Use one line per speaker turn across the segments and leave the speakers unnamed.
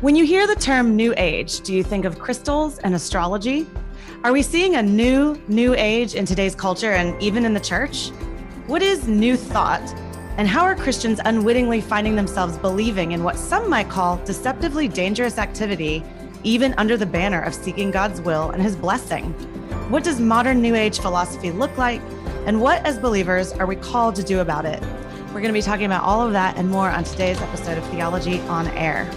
When you hear the term New Age, do you think of crystals and astrology? Are we seeing a new, new age in today's culture and even in the church? What is new thought? And how are Christians unwittingly finding themselves believing in what some might call deceptively dangerous activity, even under the banner of seeking God's will and his blessing? What does modern New Age philosophy look like? And what, as believers, are we called to do about it? We're going to be talking about all of that and more on today's episode of Theology on Air.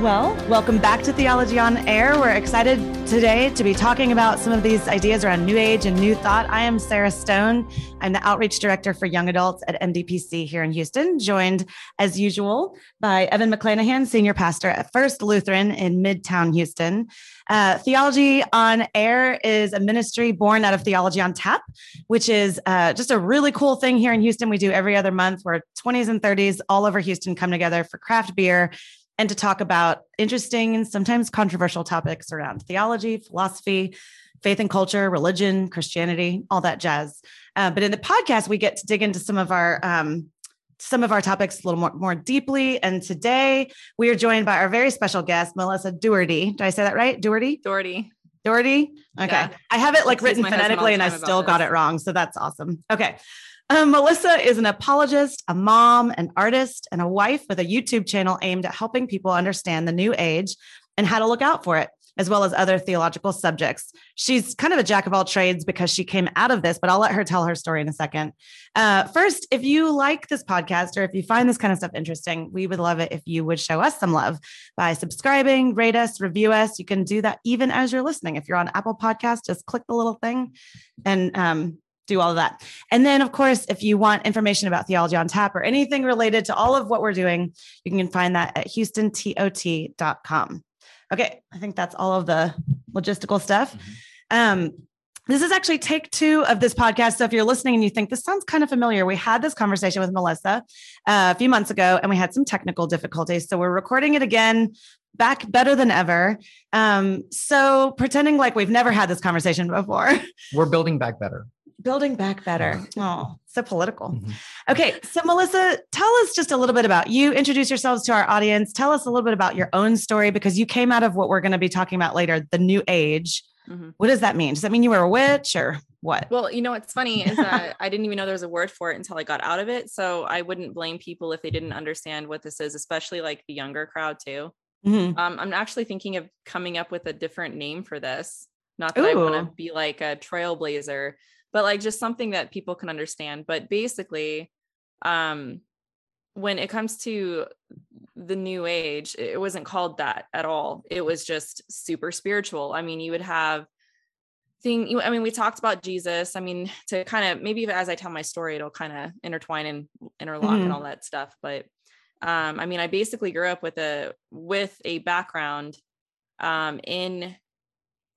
Well, welcome back to Theology on Air. We're excited today to be talking about some of these ideas around New Age and New Thought. I am Sarah Stone. I'm the Outreach Director for Young Adults at MDPC here in Houston, joined as usual by Evan McClanahan, Senior Pastor at First Lutheran in Midtown Houston. Uh, Theology on Air is a ministry born out of Theology on Tap, which is uh, just a really cool thing here in Houston. We do every other month where 20s and 30s all over Houston come together for craft beer and to talk about interesting and sometimes controversial topics around theology, philosophy, faith and culture, religion, Christianity, all that jazz. Uh, but in the podcast, we get to dig into some of our um, some of our topics a little more, more deeply. And today we are joined by our very special guest, Melissa Dougherty. Did I say that right? Dougherty?
Dougherty.
Dougherty. Okay. Yeah. I have it like written phonetically and I still got it wrong. So that's awesome. Okay. Um, Melissa is an apologist, a mom, an artist, and a wife with a YouTube channel aimed at helping people understand the new age and how to look out for it, as well as other theological subjects. She's kind of a jack of all trades because she came out of this, but I'll let her tell her story in a second. Uh, first, if you like this podcast or if you find this kind of stuff interesting, we would love it if you would show us some love by subscribing, rate us, review us. You can do that even as you're listening. If you're on Apple Podcast, just click the little thing and um, do all of that. And then, of course, if you want information about Theology on Tap or anything related to all of what we're doing, you can find that at houstontot.com. Okay, I think that's all of the logistical stuff. Mm-hmm. Um, this is actually take two of this podcast. So if you're listening and you think this sounds kind of familiar, we had this conversation with Melissa uh, a few months ago and we had some technical difficulties. So we're recording it again back better than ever. Um, so pretending like we've never had this conversation before.
We're building back better
building back better. Oh, so political. Mm-hmm. Okay. So, Melissa, tell us just a little bit about you. Introduce yourselves to our audience. Tell us a little bit about your own story because you came out of what we're going to be talking about later the new age. Mm-hmm. What does that mean? Does that mean you were a witch or what?
Well, you know what's funny is that I didn't even know there was a word for it until I got out of it. So I wouldn't blame people if they didn't understand what this is, especially like the younger crowd too. Mm-hmm. Um, I'm actually thinking of coming up with a different name for this. Not that Ooh. I want to be like a trailblazer, but like just something that people can understand. But basically, um, when it comes to the new age, it wasn't called that at all. It was just super spiritual. I mean, you would have thing i mean we talked about jesus i mean to kind of maybe as i tell my story it'll kind of intertwine and interlock mm-hmm. and all that stuff but um i mean i basically grew up with a with a background um in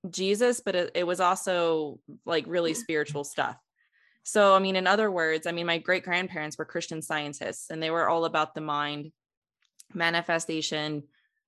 Jesus, but it, it was also like really spiritual stuff. So, I mean, in other words, I mean, my great grandparents were Christian scientists and they were all about the mind, manifestation,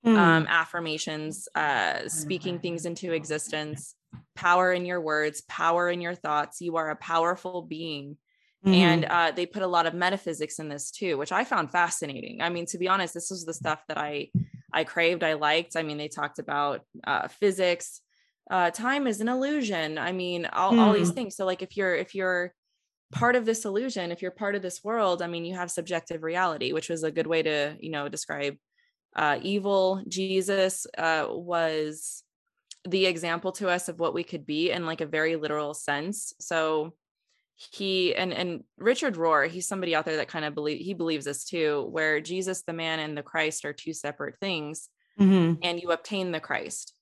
mm. um, affirmations, uh, speaking things into existence, power in your words, power in your thoughts. You are a powerful being. Mm. And uh, they put a lot of metaphysics in this too, which I found fascinating. I mean, to be honest, this was the stuff that I I craved, I liked. I mean, they talked about uh, physics, uh, time is an illusion. I mean, all, all these hmm. things. So like if you're if you're part of this illusion, if you're part of this world, I mean, you have subjective reality, which was a good way to, you know, describe uh, evil. Jesus uh, was the example to us of what we could be in like a very literal sense. So he and and Richard Rohr, he's somebody out there that kind of believe he believes this too, where Jesus, the man, and the Christ are two separate things, mm-hmm. and you obtain the Christ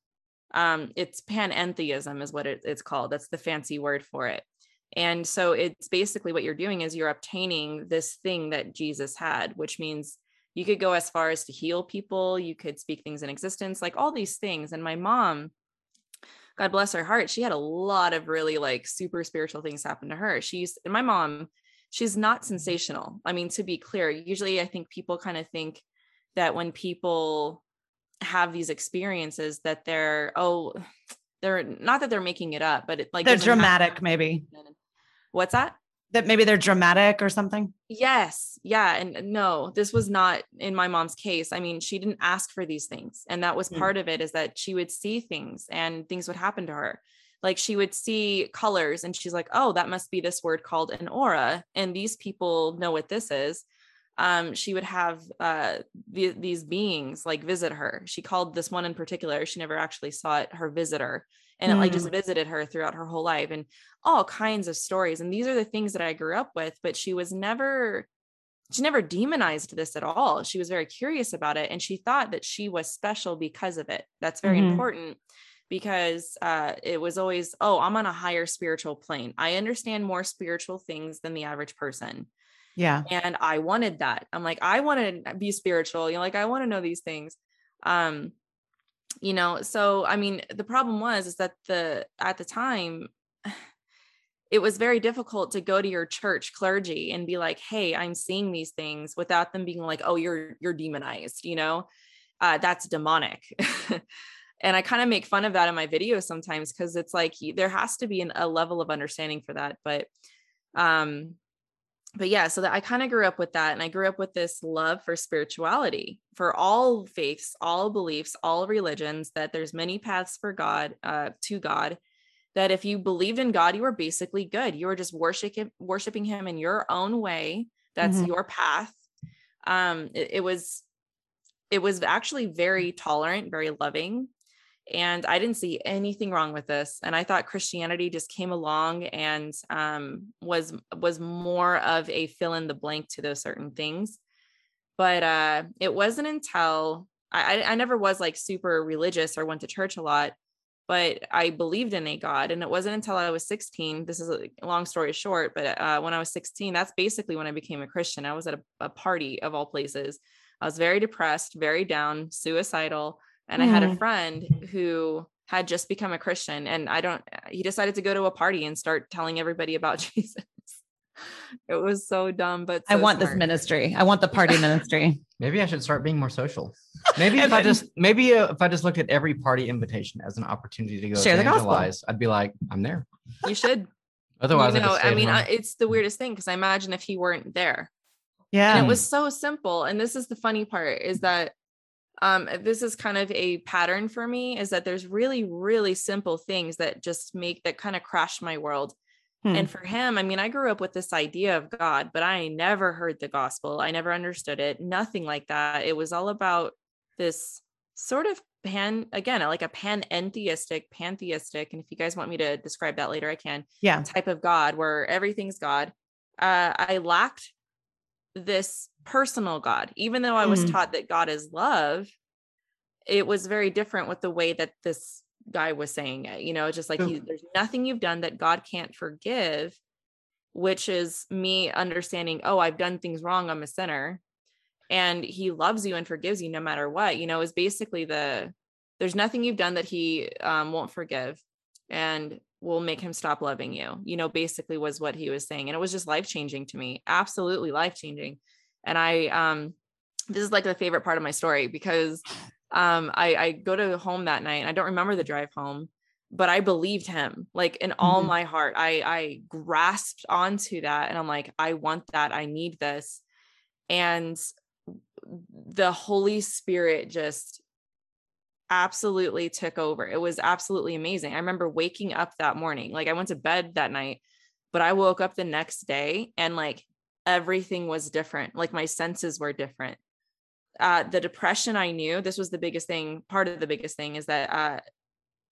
um, it's panentheism is what it, it's called. That's the fancy word for it. And so it's basically what you're doing is you're obtaining this thing that jesus had which means you could go as far as to heal people you could speak things in existence like all these things. And my mom god bless her heart she had a lot of really like super spiritual things happen to her. She's and my mom she's not sensational. I mean to be clear usually i think people kind of think that when people have these experiences that they're oh they're not that they're making it up, but it like
they're dramatic, maybe.
What's that?
That maybe they're dramatic or something.
Yes. Yeah. And no, this was not in my mom's case. I mean, she didn't ask for these things. And that was mm. part of it is that she would see things and things would happen to her. Like she would see colors and she's like, oh, that must be this word called an aura. And these people know what this is um, she would have uh, the, these beings like visit her. She called this one in particular. She never actually saw it. Her visitor, and mm. it like just mm. visited her throughout her whole life, and all kinds of stories. And these are the things that I grew up with. But she was never, she never demonized this at all. She was very curious about it, and she thought that she was special because of it. That's very mm-hmm. important because uh, it was always, oh, I'm on a higher spiritual plane. I understand more spiritual things than the average person.
Yeah.
And I wanted that. I'm like, I want to be spiritual. You know, like I want to know these things. Um, you know, so I mean, the problem was is that the at the time it was very difficult to go to your church clergy and be like, hey, I'm seeing these things without them being like, oh, you're you're demonized, you know, uh, that's demonic. and I kind of make fun of that in my videos sometimes because it's like there has to be an, a level of understanding for that. But um but yeah, so that I kind of grew up with that. And I grew up with this love for spirituality, for all faiths, all beliefs, all religions, that there's many paths for God, uh, to God. That if you believed in God, you were basically good. You were just worshiping worshiping him in your own way. That's mm-hmm. your path. Um, it, it was it was actually very tolerant, very loving and i didn't see anything wrong with this and i thought christianity just came along and um, was was more of a fill in the blank to those certain things. But uh, it wasn't until I, I never was like super religious or went to church a lot but i believed in a god and it wasn't until i was 16 this is a long story short but uh, when i was 16 that's basically when i became a christian. I was at a, a party of all places. I was very depressed very down suicidal and mm. I had a friend who had just become a Christian and I don't, he decided to go to a party and start telling everybody about Jesus. It was so dumb, but so
I want
smart.
this ministry. I want the party ministry.
Maybe I should start being more social. Maybe if I just maybe uh, if I just looked at every party invitation as an opportunity to go share evangelize, the gospel. I'd be like, I'm there.
You should.
Otherwise,
you know, I, I mean, I, it's the weirdest thing because I imagine if he weren't there.
Yeah,
and it was so simple. And this is the funny part: is that um, this is kind of a pattern for me is that there's really really simple things that just make that kind of crash my world. Hmm. and for him i mean i grew up with this idea of god but i never heard the gospel. I never understood it nothing like that. It was all about this sort of pan again like a panentheistic pantheistic and if you guys want me to describe that later i can
yeah.
type of god where everything's god. Uh, i lacked this personal God. Even though I was mm. taught that God is love, it was very different with the way that this guy was saying it. You know, just like he, there's nothing you've done that God can't forgive, which is me understanding, oh, I've done things wrong. I'm a sinner. And he loves you and forgives you no matter what, you know, is basically the there's nothing you've done that he um, won't forgive and will make him stop loving you, you know, basically was what he was saying. And it was just life changing to me, absolutely life changing and I um this is like the favorite part of my story because um I I go to home that night and I don't remember the drive home but I believed him like in all mm-hmm. my heart. I I grasped onto that and I'm like I want that. I need this. And the holy spirit just absolutely took over. It was absolutely amazing. I remember waking up that morning like I went to bed that night but I woke up the next day and like everything was different. Like my senses were different. Uh, the depression I knew, this was the biggest thing. Part of the biggest thing is that uh,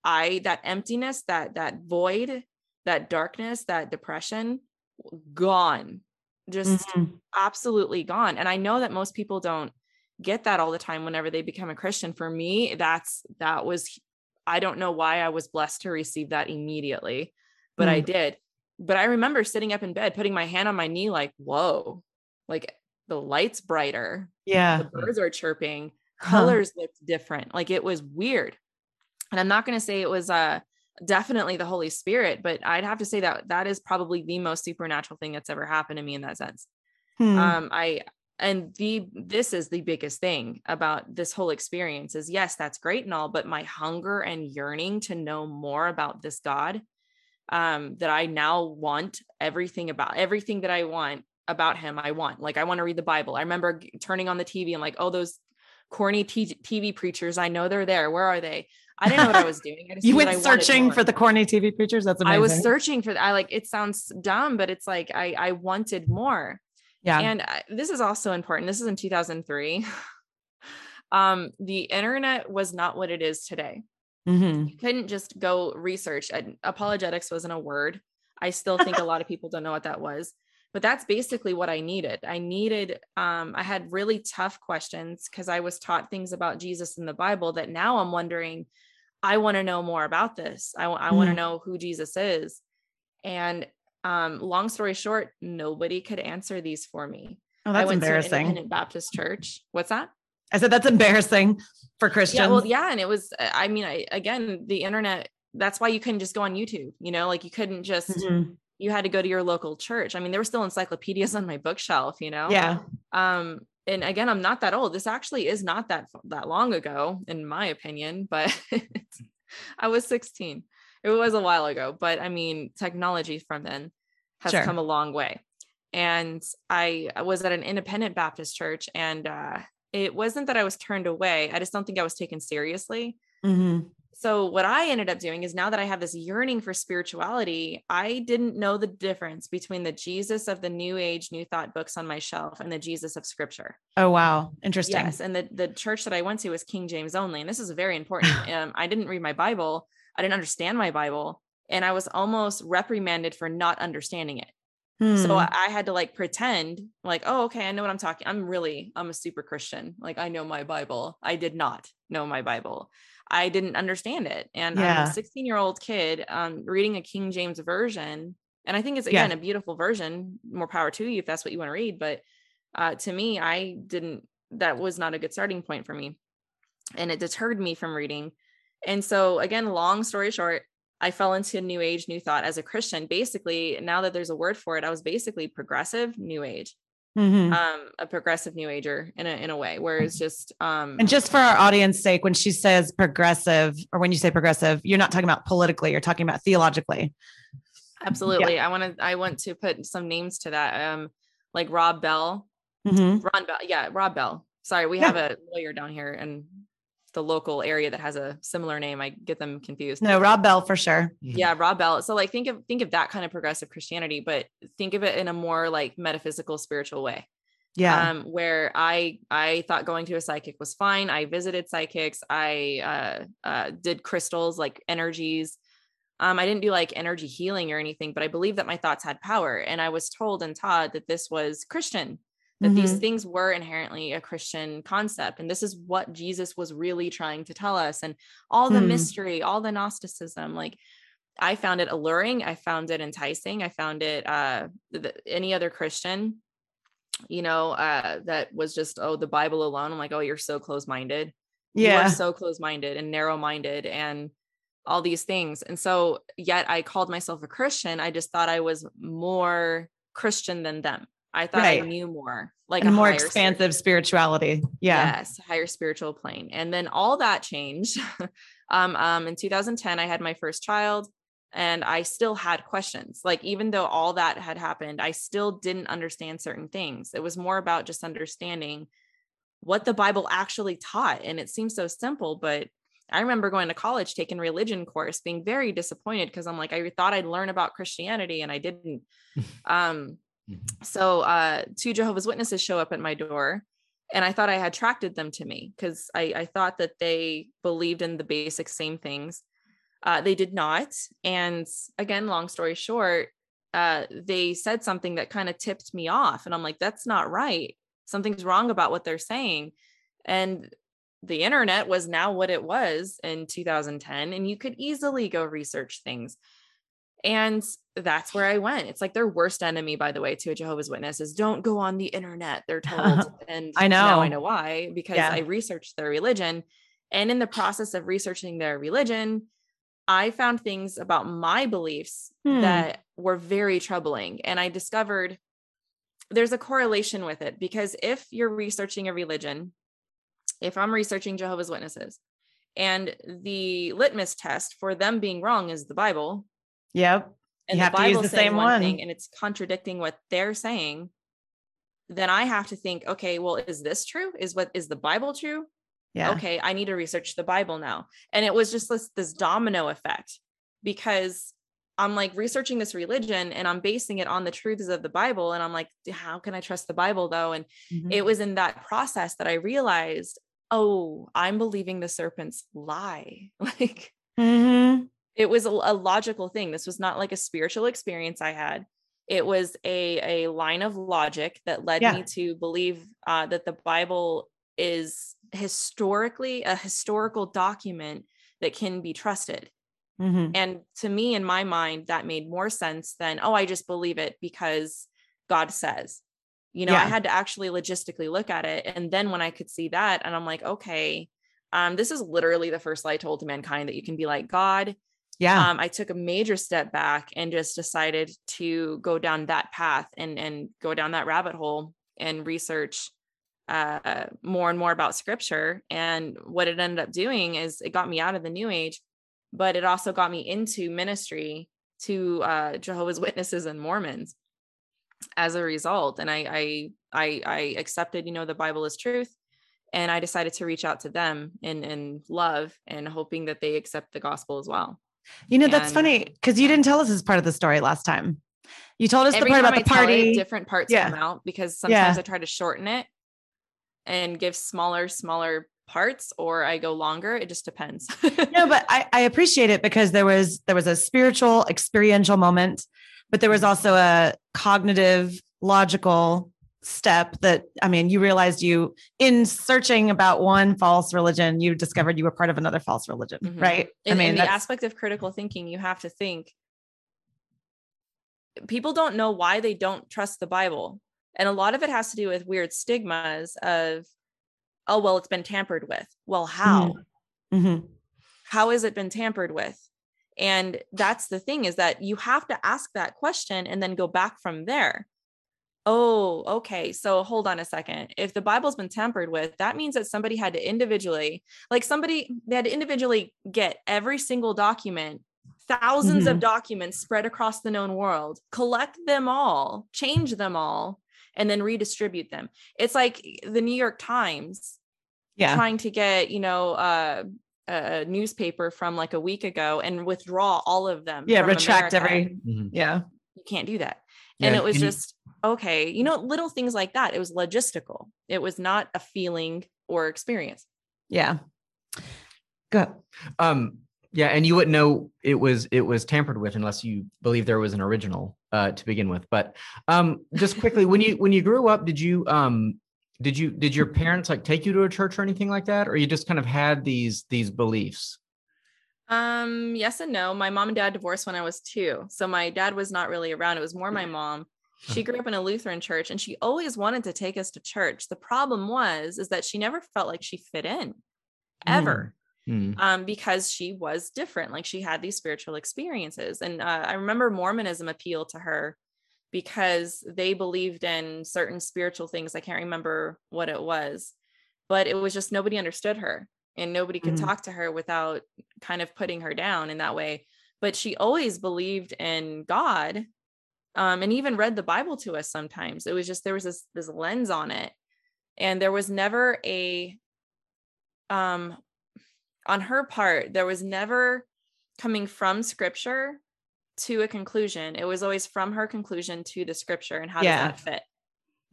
I, that emptiness, that, that void, that darkness, that depression, gone, just mm-hmm. absolutely gone. And I know that most people don't get that all the time whenever they become a Christian. For me, that's, that was, I don't know why I was blessed to receive that immediately, but mm. I did but I remember sitting up in bed, putting my hand on my knee, like, whoa, like the light's brighter.
Yeah.
The birds are chirping, colors huh. looked different. Like it was weird. And I'm not going to say it was uh definitely the Holy Spirit, but I'd have to say that that is probably the most supernatural thing that's ever happened to me in that sense. Hmm. Um, I and the this is the biggest thing about this whole experience is yes that's great and all but my hunger and yearning to know more about this god um that i now want everything about everything that i want about him i want like i want to read the bible i remember turning on the tv and like oh those corny t- tv preachers i know they're there where are they I didn't know what I was doing.
you went searching for the corny TV preachers. That's amazing.
I was searching for. I like. It sounds dumb, but it's like I I wanted more. Yeah. And this is also important. This is in 2003. um, the internet was not what it is today. Mm-hmm. You couldn't just go research. Apologetics wasn't a word. I still think a lot of people don't know what that was, but that's basically what I needed. I needed, um, I had really tough questions because I was taught things about Jesus in the Bible that now I'm wondering, I want to know more about this. I, I mm-hmm. want to know who Jesus is. And um, long story short, nobody could answer these for me.
Oh, that's embarrassing.
Independent Baptist Church. What's that?
I said that's embarrassing for Christians.
Yeah, well, yeah, and it was. I mean, I again, the internet. That's why you couldn't just go on YouTube. You know, like you couldn't just. Mm-hmm. You had to go to your local church. I mean, there were still encyclopedias on my bookshelf. You know.
Yeah.
Um. And again, I'm not that old. This actually is not that that long ago, in my opinion. But I was 16 it was a while ago, but I mean, technology from then has sure. come a long way. And I was at an independent Baptist church, and uh, it wasn't that I was turned away. I just don't think I was taken seriously. Mm-hmm. So, what I ended up doing is now that I have this yearning for spirituality, I didn't know the difference between the Jesus of the New Age, New Thought books on my shelf and the Jesus of Scripture.
Oh, wow. Interesting.
Yes. And the, the church that I went to was King James only. And this is very important. um, I didn't read my Bible I didn't understand my Bible and I was almost reprimanded for not understanding it. Hmm. So I had to like pretend like, oh, okay, I know what I'm talking. I'm really, I'm a super Christian. Like I know my Bible. I did not know my Bible. I didn't understand it. And yeah. I'm a 16 year old kid um, reading a King James version. And I think it's again yeah. a beautiful version. More power to you if that's what you want to read. But uh, to me, I didn't, that was not a good starting point for me. And it deterred me from reading. And so, again, long story short, I fell into new age, new thought as a Christian. Basically, now that there's a word for it, I was basically progressive new age. Mm-hmm. Um, a progressive new ager in a in a way where it's just um
and just for our audience sake, when she says progressive or when you say progressive, you're not talking about politically, you're talking about theologically.
Absolutely. Yeah. I want to I want to put some names to that. Um like Rob Bell. Mm-hmm. Ron Bell. Yeah, Rob Bell. Sorry, we yeah. have a lawyer down here and the local area that has a similar name. I get them confused.
No, Rob Bell for sure.
Mm-hmm. Yeah, Rob Bell. So like think of think of that kind of progressive Christianity, but think of it in a more like metaphysical spiritual way.
Yeah.
Um, where I I thought going to a psychic was fine. I visited psychics. I uh, uh, did crystals like energies. Um, I didn't do like energy healing or anything, but I believe that my thoughts had power. And I was told and taught that this was Christian that mm-hmm. these things were inherently a Christian concept. And this is what Jesus was really trying to tell us. And all the mm. mystery, all the Gnosticism, like I found it alluring. I found it enticing. I found it, uh, th- any other Christian, you know, uh, that was just, oh, the Bible alone. I'm like, oh, you're so close minded. Yeah. You're so close minded and narrow minded and all these things. And so, yet I called myself a Christian. I just thought I was more Christian than them. I thought right. I knew more, like
a more expansive spirituality. Yeah.
Yes, higher spiritual plane. And then all that changed. um, um, in 2010, I had my first child and I still had questions. Like, even though all that had happened, I still didn't understand certain things. It was more about just understanding what the Bible actually taught. And it seems so simple, but I remember going to college, taking religion course, being very disappointed because I'm like, I thought I'd learn about Christianity and I didn't. um, Mm-hmm. So uh, two Jehovah's Witnesses show up at my door, and I thought I had attracted them to me because I, I, thought that they believed in the basic same things. Uh, they did not. And again, long story short, uh, they said something that kind of tipped me off. And I'm like, that's not right. Something's wrong about what they're saying. And the internet was now what it was in 2010. And you could easily go research things. And that's where I went. It's like their worst enemy, by the way, to a Jehovah's Witness is don't go on the internet. They're told. And
I know.
I know why, because yeah. I researched their religion. And in the process of researching their religion, I found things about my beliefs hmm. that were very troubling. And I discovered there's a correlation with it because if you're researching a religion, if I'm researching Jehovah's Witnesses and the litmus test for them being wrong is the Bible.
Yep.
And you the Bible the same one, one thing and it's contradicting what they're saying, then I have to think, okay, well, is this true? Is what is the Bible true? Yeah. Okay, I need to research the Bible now. And it was just this, this domino effect because I'm like researching this religion and I'm basing it on the truths of the Bible. And I'm like, how can I trust the Bible though? And mm-hmm. it was in that process that I realized, oh, I'm believing the serpent's lie. like mm-hmm. It was a, a, logical thing. This was not like a spiritual experience I had. It was a, a line of logic that led yeah. me to believe uh, that the Bible is historically a historical document that can be trusted. Mm-hmm. And to me, in my mind, that made more sense than, oh, I just believe it because God says. You know, yeah. I had to actually logistically look at it. And then when I could see that, and I'm like, okay, um, this is literally the first lie told to mankind that you can be like God. Yeah. Um, I took a major step back and just decided to go down that path and and go down that rabbit hole and research uh, more and more about scripture. And what it ended up doing is it got me out of the new age but it also got me into ministry to uh, Jehovah's Witnesses and Mormons as a result. And I, I, I, I accepted, you know, the Bible is truth. And I decided to reach out to them in, in love and hoping that they accept the gospel as well.
You know, that's funny because you didn't tell us as part of the story last time. You told us the part about the party.
It, different parts yeah. come out because sometimes yeah. I try to shorten it and give smaller, smaller parts or I go longer. It just depends.
no, but I, I appreciate it because there was there was a spiritual experiential moment, but there was mm-hmm. also a cognitive, logical step that I mean, you realized you in searching about one false religion, you discovered you were part of another false religion, mm-hmm. right?
I mean, in the aspect of critical thinking, you have to think people don't know why they don't trust the Bible. And a lot of it has to do with weird stigmas of oh well it's been tampered with well how mm-hmm. mm-hmm. how has it been tampered with and that's the thing is that you have to ask that question and then go back from there oh okay so hold on a second if the bible's been tampered with that means that somebody had to individually like somebody they had to individually get every single document 1000s mm-hmm. of documents spread across the known world collect them all change them all and then redistribute them it's like the new york times yeah. trying to get, you know, uh, a newspaper from like a week ago and withdraw all of them.
Yeah, retract America. every. Mm-hmm. Yeah.
You can't do that. Yeah, and it was just okay, you know, little things like that. It was logistical. It was not a feeling or experience.
Yeah. Good.
Um yeah, and you wouldn't know it was it was tampered with unless you believe there was an original uh to begin with. But um just quickly when you when you grew up did you um did you did your parents like take you to a church or anything like that or you just kind of had these these beliefs
um yes and no. My mom and dad divorced when i was two so my dad was not really around. It was more my mom. She grew up in a lutheran church and she always wanted to take us to church. The problem was is that she never felt like she fit in ever. Mm. Mm. Um, because she was different. Like she had these spiritual experiences and uh, i remember mormonism appealed to her because they believed in certain spiritual things. I can't remember what it was, but it was just nobody understood her and nobody could mm-hmm. talk to her without kind of putting her down in that way. But she always believed in God um, and even read the Bible to us sometimes. It was just there was this this lens on it, and there was never a um on her part there was never coming from scripture to a conclusion. It was always from her conclusion to the scripture and how yeah. does that fit?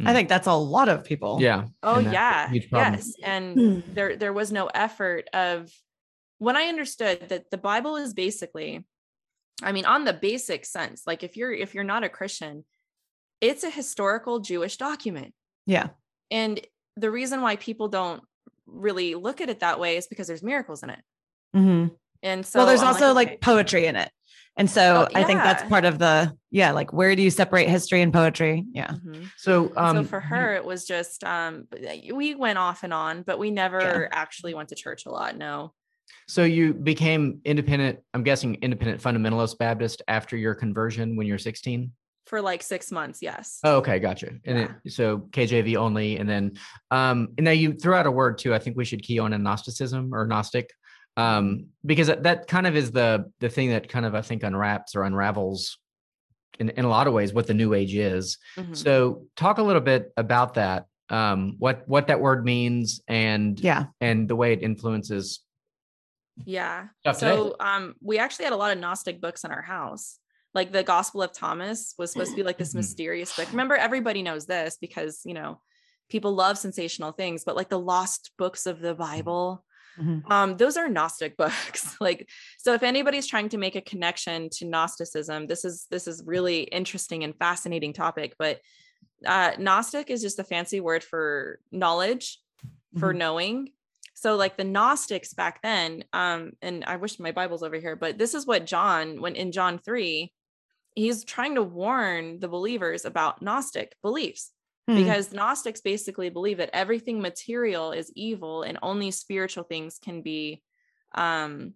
I think that's a lot of people.
Yeah.
Oh yeah. Yes. And hmm. there there was no effort of when I understood that the Bible is basically I mean on the basic sense like if you're if you're not a Christian it's a historical Jewish document.
Yeah.
And the reason why people don't really look at it that way is because there's miracles in it.
Mm-hmm. And so well there's I'm also like, like poetry in it. And so oh, yeah. I think that's part of the yeah, like where do you separate history and poetry? Yeah. Mm-hmm.
So
um so for her it was just um we went off and on, but we never yeah. actually went to church a lot. No.
So you became independent, I'm guessing independent fundamentalist Baptist after your conversion when you're 16?
for like six months. Yes.
Oh, okay, gotcha. And yeah. it, so KJV only, and then um, and now you threw out a word too. I think we should key on Gnosticism or Gnostic, um, because that, kind of is the the thing that kind of I think unwraps or unravels in, in a lot of ways what the new age is. Mm-hmm. So talk a little bit about that. Um, what what that word means and
yeah,
and the way it influences.
Yeah. So um, we actually had a lot of Gnostic books in our house like the gospel of thomas was supposed to be like this mm-hmm. mysterious book remember everybody knows this because you know people love sensational things but like the lost books of the bible mm-hmm. um those are gnostic books like so if anybody's trying to make a connection to gnosticism this is this is really interesting and fascinating topic but uh gnostic is just a fancy word for knowledge for mm-hmm. knowing so like the gnostics back then um and i wish my bible's over here but this is what john when in john 3 he's trying to warn the believers about Gnostic beliefs hmm. because Gnostics basically believe that everything material is evil and only spiritual things can be um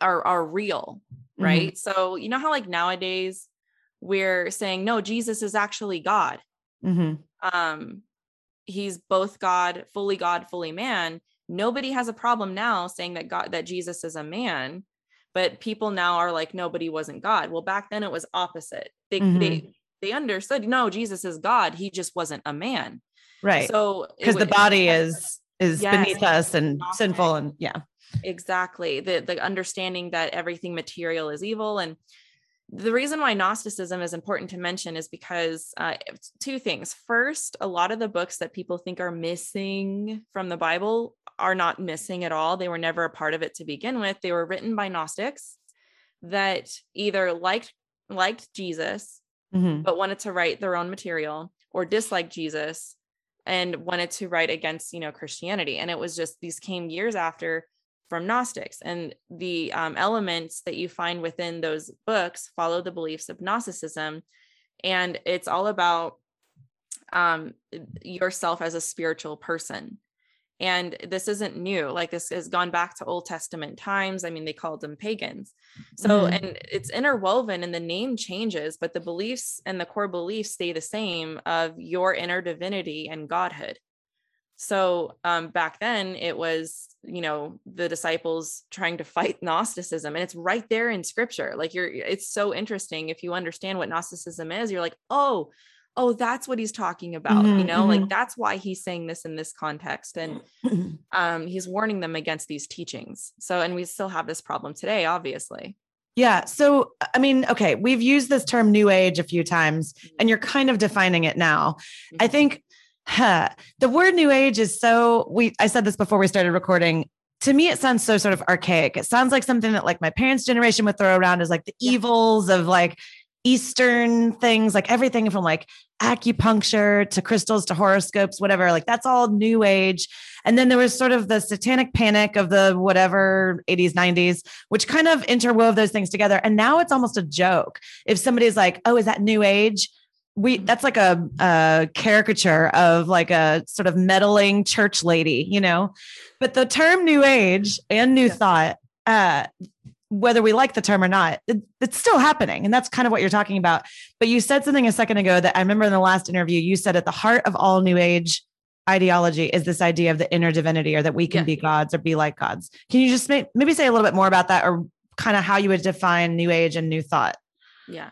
are are real, mm-hmm. right? Mm-hmm. So you know how like nowadays we're saying no, Jesus is actually God. Mm-hmm. Um he's both God, fully God, fully man. Nobody has a problem now saying that God that Jesus is a man but people now are like nobody wasn't god well back then it was opposite they mm-hmm. they they understood no jesus is god. He just wasn't a man.
Right.
So
because the body is is yes, beneath us and sinful and yeah.
Exactly. The the understanding that everything material is evil. And the reason why Gnosticism is important to mention is because uh, two things. First, a lot of the books that people think are missing from the Bible are not missing at all. They were never a part of it to begin with. They were written by Gnostics that either liked liked Jesus mm-hmm. but wanted to write their own material or disliked Jesus and wanted to write against, you know, Christianity. And it was just these came years after from Gnostics. And the um, elements that you find within those books follow the beliefs of Gnosticism. And it's all about um, yourself as a spiritual person. And this isn't new. Like this has gone back to Old Testament times. I mean, they called them pagans. So, mm-hmm. and it's interwoven and the name changes, but the beliefs and the core beliefs stay the same of your inner divinity and godhood. So um, back then it was, you know, the disciples trying to fight Gnosticism, and it's right there in Scripture. Like you're, it's so interesting if you understand what Gnosticism is. You're like, oh, oh, that's what he's talking about. Mm-hmm, you know, mm-hmm. like that's why he's saying this in this context, and um, he's warning them against these teachings. So, and we still have this problem today, obviously.
Yeah. So, I mean, okay, we've used this term new age a few times, and you're kind of defining it now. I mm-hmm. think Huh. The word new age is so we I said this before we started recording. To me, it sounds so sort of archaic. It sounds like something that like my parents' generation would throw around as like the yeah. evils of like Eastern things, like everything from like acupuncture to crystals to horoscopes, whatever. Like that's all new age. And then there was sort of the satanic panic of the whatever 80s, 90s, which kind of interwove those things together. And now it's almost a joke. If somebody's like, oh, is that new age? we mm-hmm. that's like a, a caricature of like a sort of meddling church lady, you know. But the term new age and new yeah. thought, uh, whether we like the term or not, it, it's still happening. And that's kind of what you're talking about. But you said something a second ago that I remember in the last interview, you said at the heart of all new age ideology is this idea of the inner divinity or that we can yeah. be gods or be like gods. Can you just may, maybe say a little bit more about that or kind of how you would define new age and new thought?
Yeah.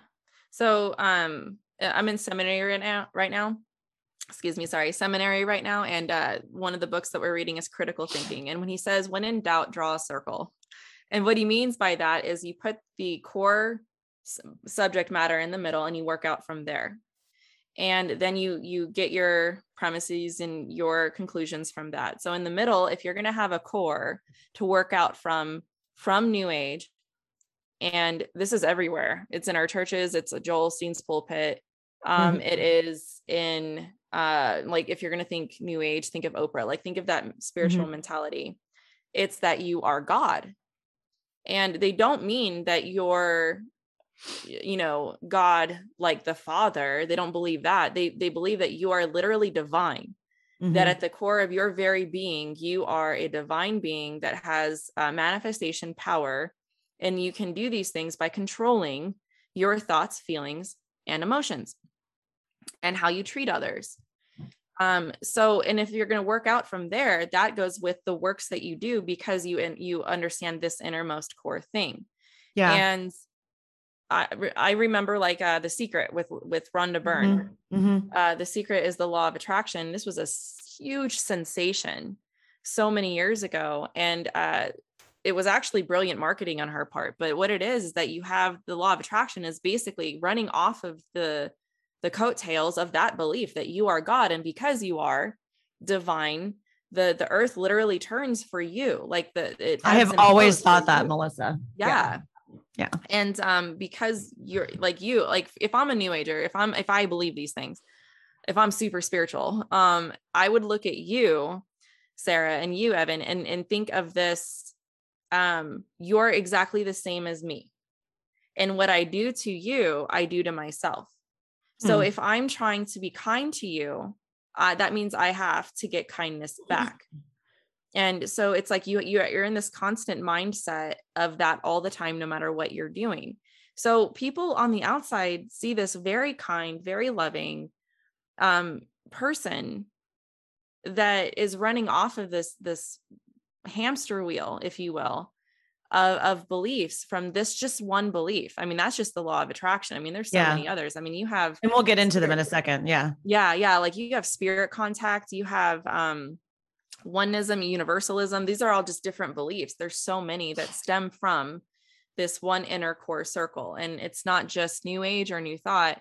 So um uh, I'm in seminary right now, right now. Excuse me, sorry, seminary right now. And uh, one of the books that we're reading is Critical Thinking. And when he says, when in doubt, draw a circle. And what he means by that is you put the core subject matter in the middle and you work out from there. And then you you get your premises and your conclusions from that. So in the middle, if you're going to have a core to work out from from new age, and this is everywhere. It's in our churches, it's a Joel Osteen's pulpit, um mm-hmm. it is in uh like if you're going to think new age think of oprah like think of that spiritual mm-hmm. mentality it's that you are god and they don't mean that you're you know god like the father they don't believe that they they believe that you are literally divine mm-hmm. that at the core of your very being you are a divine being that has uh, manifestation power and you can do these things by controlling your thoughts feelings and emotions and how you treat others. Um, so, and if you're going to work out from there, that goes with the works that you do because you and you understand this innermost core thing.
Yeah.
And I, I remember like uh, the secret with with Rhonda Byrne. Mm-hmm. Mm-hmm. Uh, the secret is the law of attraction. This was a huge sensation so many years ago, and uh, it was actually brilliant marketing on her part. But what it is is that you have the law of attraction is basically running off of the the coattails of that belief that you are God, and because you are divine, the the earth literally turns for you. Like the
I have always thought that, Melissa.
Yeah. yeah.
Yeah.
And um because you're like you like if I'm a new ager, if I'm if I believe these things, if I'm super spiritual, um I would look at you Sarah and you Evan and and think of this um you're exactly the same as me. And what I do to you, I do to myself. So mm. if I'm trying to be kind to you, uh, that means I have to get kindness back. And so it's like you you you're in this constant mindset of that all the time no matter what you're doing. So people on the outside see this very kind, very loving um person that is running off of this this hamster wheel if you will of, of beliefs from this just one belief. I mean, that's just the law of attraction. I mean, there's so yeah. many others. I mean, you have
and we'll get into spirit, them in a second. Yeah.
Yeah. Yeah. Like you have spirit contact, you have um oneism, universalism. These are all just different beliefs. There's so many that stem from this one inner core circle. And it's not just new age or new thought.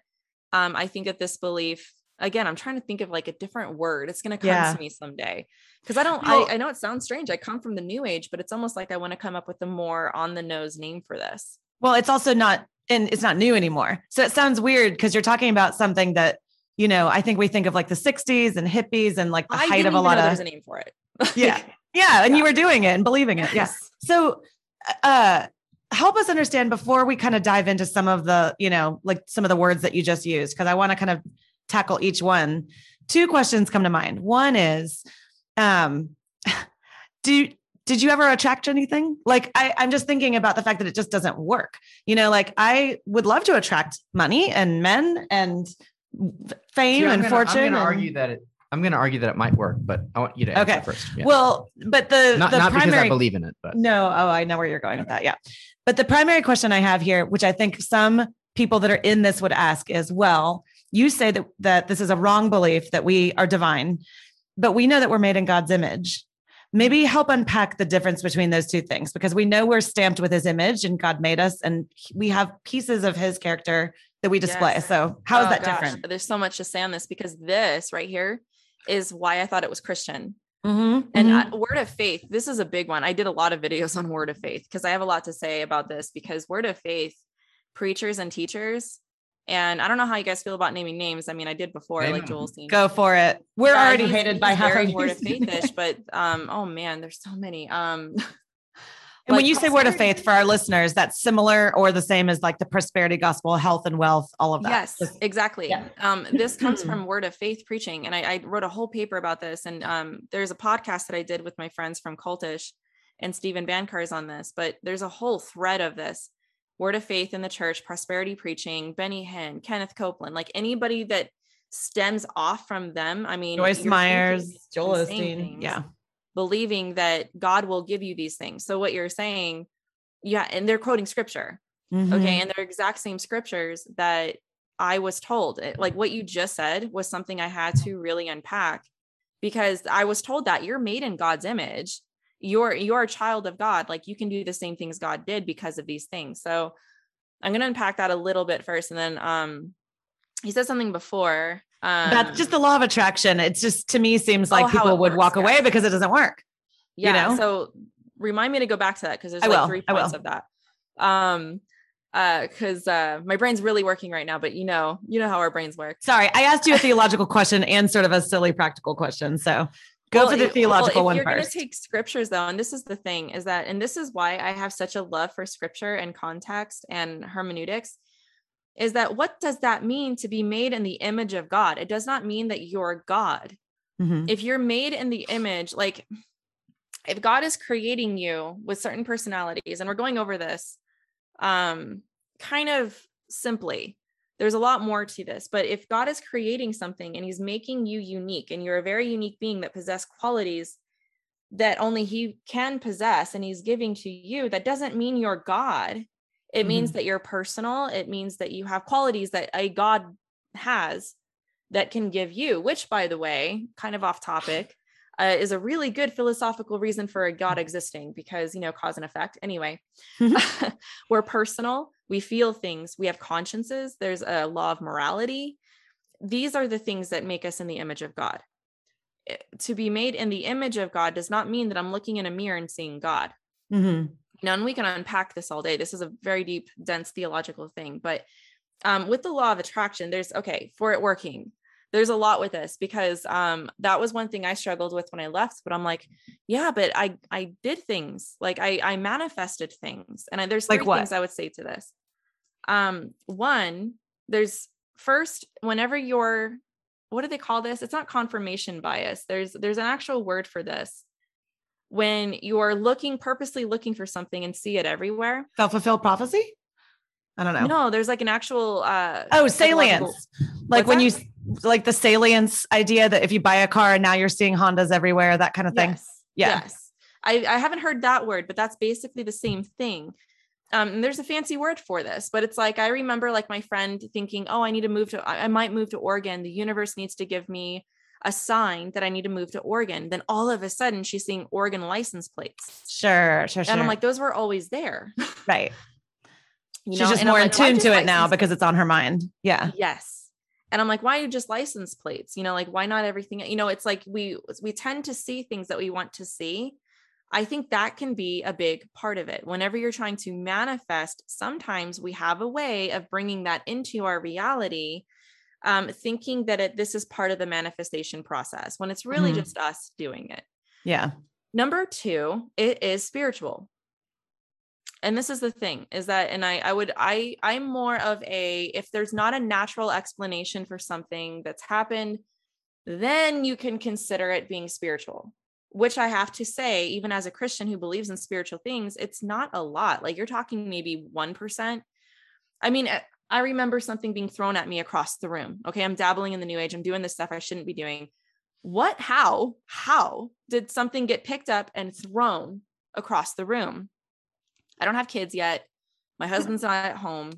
Um, I think that this belief again i'm trying to think of like a different word. It's going to come yeah. to me someday. Because i don't well, I, I know it sounds strange. I come from the new age but it's almost like i want to come up with a more on the nose name for this.
Well it's also not and it's not new anymore. So it sounds weird because you're talking about something that you know i think we think of like the 60s and hippies and like the I height of a lot of
there's a name for it.
Yeah. Yeah and yeah. you were doing it and believing it. Yes. Yeah. so uh help us understand before we kind of dive into some of the you know like some of the words that you just used because i want to kind of tackle each one. Two questions come to mind. One is, um, do did you ever attract anything? Like I, I'm just thinking about the fact that it just doesn't work. You know, like I would love to attract money and men and fame and
gonna,
fortune.
I'm going to argue that it. I'm going to argue that it might work, but I want you to answer okay. first.
Yeah. Well, but the
not,
the
not
primary,
because I believe in it, but
no. Oh, I know where you're going with that. Yeah, but the primary question I have here, which I think some people that are in this would ask, is well, you say that that this is a wrong belief that we are divine but we know that we're made in god's image maybe help unpack the difference between those two things because we know we're stamped with his image and god made us and we have pieces of his character that we display yes. so how is oh, that gosh. different
there's so much to say on this because this right here is why i thought it was christian
Mm-hmm,
and mm-hmm. I, word of faith this is a big one i did a lot of videos on word of faith because i have a lot to say about this because word of faith preachers and teachers and I don't know how you guys feel about naming names. I mean, I did before, like Joel Osteen.
Go for it. We're yeah, already hated by half
of word of faithish, but um, oh man, there's so many. Um,
and like when you say word of faith for our listeners, that's similar or the same as like the prosperity gospel, health and wealth, all of that.
Yes, exactly. Yeah. Um, this comes from word of faith preaching, and I, I wrote a whole paper about this. And um, there's a podcast that I did with my friends from Cultish, and Steven Bancarz is on this. But there's a whole thread of this Word of Faith in the Church, Prosperity Preaching, Benny Hinn, Kenneth Copeland, like anybody that stems off from them. I mean,
Joyce Myers, Joel Osteen, yeah,
believing that God will give you these things. So what you're saying, yeah, and they're quoting scripture, mm-hmm. okay, and they're exact same scriptures that I was told. Like what you just said was something I had to really unpack because I was told that you're made in God's image you're you're a child of God. Like you can do the same things God did because of these things. So I'm gonna unpack that a little bit first, and then um he said something before. Um,
That's just the law of attraction. It's just to me seems like oh, people would works, walk yeah. away because it doesn't work.
Yeah. You know? So remind me to go back to that because there's I like will. three points of that. Um uh because uh my brain's really working right now but you know you know how our brains work
sorry i asked you a theological question and sort of a silly practical question so Go well, for the theological well, if
you're going to take scriptures though, and this is the thing is that, and this is why I have such a love for scripture and context and hermeneutics, is that what does that mean to be made in the image of God? It does not mean that you're God. Mm-hmm. If you're made in the image, like if God is creating you with certain personalities, and we're going over this um kind of simply, there's a lot more to this but if god is creating something and he's making you unique and you're a very unique being that possess qualities that only he can possess and he's giving to you that doesn't mean you're god. It mm-hmm. means that you're personal. It means that you have qualities that a god has that can give you which by the way kind of off topic uh, is a really good philosophical reason for a god existing because you know cause and effect. Anyway we're personal we feel things we have consciences there's a law of morality. These are the things that make us in the image of god. Eh, to be made in the image of god does not mean that i'm looking in a mirror and seeing god. Mm-hmm. now and we can unpack this all day. This is a very deep dense theological thing but um, with the law of attraction there's okay for it working there's a lot with this because um that was one thing I struggled with when I left but I'm like yeah but I I did things. Like I I manifested things. And I, there's three like things I would say to this um one there's first whenever you're what do they call this it's not confirmation bias there's there's an actual word for this when you're looking purposely looking for something and see it everywhere
self-fulfilled prophecy I don't know.
No, there's like an actual uh
oh salience. Like when that? you like the salience idea that if you buy a car and now you're seeing Hondas everywhere, that kind of thing.
Yes. Yeah. Yes. I, I haven't heard that word, but that's basically the same thing. Um, and there's a fancy word for this, but it's like I remember like my friend thinking, oh, I need to move to, I, might move to Oregon. The universe needs to give me a sign that I need to move to Oregon. Then all of a sudden she's seeing Oregon license plates.
Sure, sure,
sure. And I'm like, those were always there.
Right. You she's know? just and more in tune to it now because it's on her mind. Yeah.
Yes and i'm like why are you just license plates you know like why not everything you know it's like we we tend to see things that we want to see i think that can be a big part of it. Whenever you're trying to manifest sometimes we have a way of bringing that into our reality um, thinking that it, this is part of the manifestation process when it's really mm-hmm. just us doing it.
Yeah.
Number two it is spiritual. And this is the thing is that and i i would i i'm more of a if there's not a natural explanation for something that's happened then you can consider it being spiritual which i have to say even as a christian who believes in spiritual things it's not a lot like you're talking maybe 1% i mean eh, i remember something being thrown at me across the room okay i'm dabbling in the new age i'm doing this stuff i shouldn't be doing what how how did something get picked up and thrown across the room I don't have kids yet. My husband's not at home.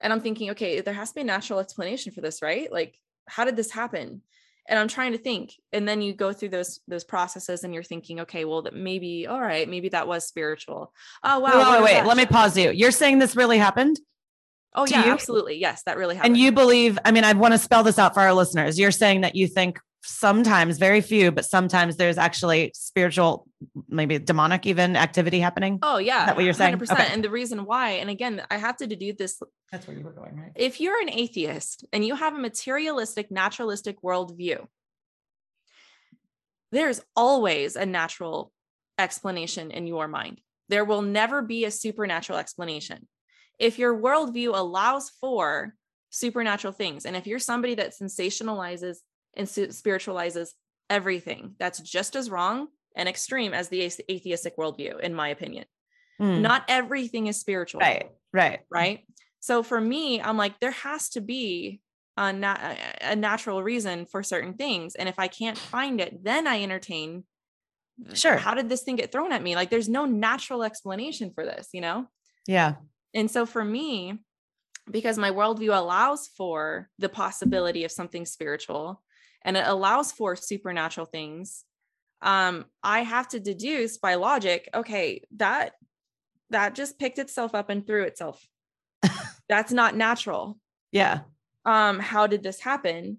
And I'm thinking, okay, there has to be a natural explanation for this, right? Like, how did this happen? And I'm trying to think. And then you go through those those processes and you're thinking, okay, well, that maybe, all right, maybe that was spiritual. Oh wow.
Wait, wait, wait. let me pause you. You're saying this really happened?
Oh yeah, you? absolutely. Yes, that really happened.
And you believe, I mean, I want to spell this out for our listeners. You're saying that you think sometimes very few but sometimes there's actually spiritual maybe demonic even activity happening.
Oh yeah
Is that what you're saying?
hundred okay. and the reason why and again i have to do this
that's where you were going right?
if you're an atheist and you have a materialistic naturalistic worldview there's always a natural explanation in your mind. There will never be a supernatural explanation. If your worldview allows for supernatural things and if you're somebody that sensationalizes and spiritualizes everything. That's just as wrong and extreme as the atheistic worldview, in my opinion. Mm. Not everything is spiritual.
Right. Right.
Right. So for me, I'm like, there has to be a, na- a natural reason for certain things. And if I can't find it, then I entertain.
Sure.
How did this thing get thrown at me? Like, there's no natural explanation for this, you know?
Yeah.
And so for me, because my worldview allows for the possibility of something spiritual, and it allows for supernatural things um i have to deduce by logic okay that that just picked itself up and threw itself. That's not natural.
Yeah.
Um how did this happen?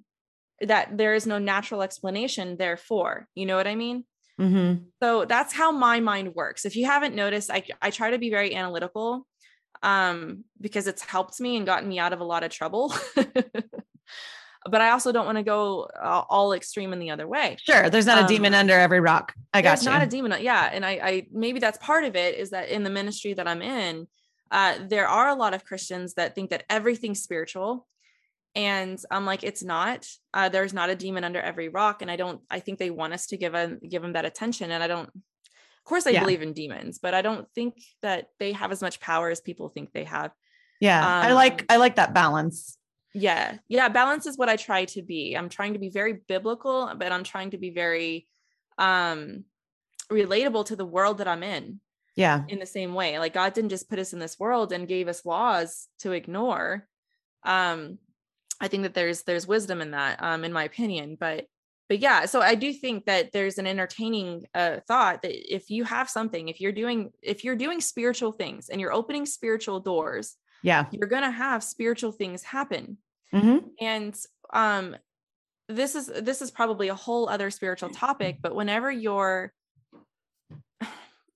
That there is no natural explanation therefore you know what i mean? Mm-hmm. so that's how my mind works. If you haven't noticed i i try to be very analytical um because it's helped me and gotten me out of a lot of trouble but I also don't want to go all extreme in the other way.
Sure, there's not um, a demon under every rock. I got
you. Not a demon, yeah. And I, I maybe that's part of it is that in the ministry that I'm in, uh, there are a lot of Christians that think that everything's spiritual, and I'm like, it's not. Uh, there's not a demon under every rock, and I don't. I think they want us to give a give them that attention, and I don't. Of course, I yeah. believe in demons, but I don't think that they have as much power as people think they have.
Yeah, um, I like I like that balance
Yeah. Yeah. Balance is what I try to be. I'm trying to be very biblical, but I'm trying to be very um relatable to the world that I'm in.
Yeah.
In the same way. Like God didn't just put us in this world and gave us laws to ignore. Um, I think that there's there's wisdom in that, um, in my opinion. But but yeah, so I do think that there's an entertaining uh, thought that if you have something, if you're doing if you're doing spiritual things and you're opening spiritual doors,
yeah,
you're gonna have spiritual things happen.
Mm-hmm.
And um, this is this is probably a whole other spiritual topic. But whenever you're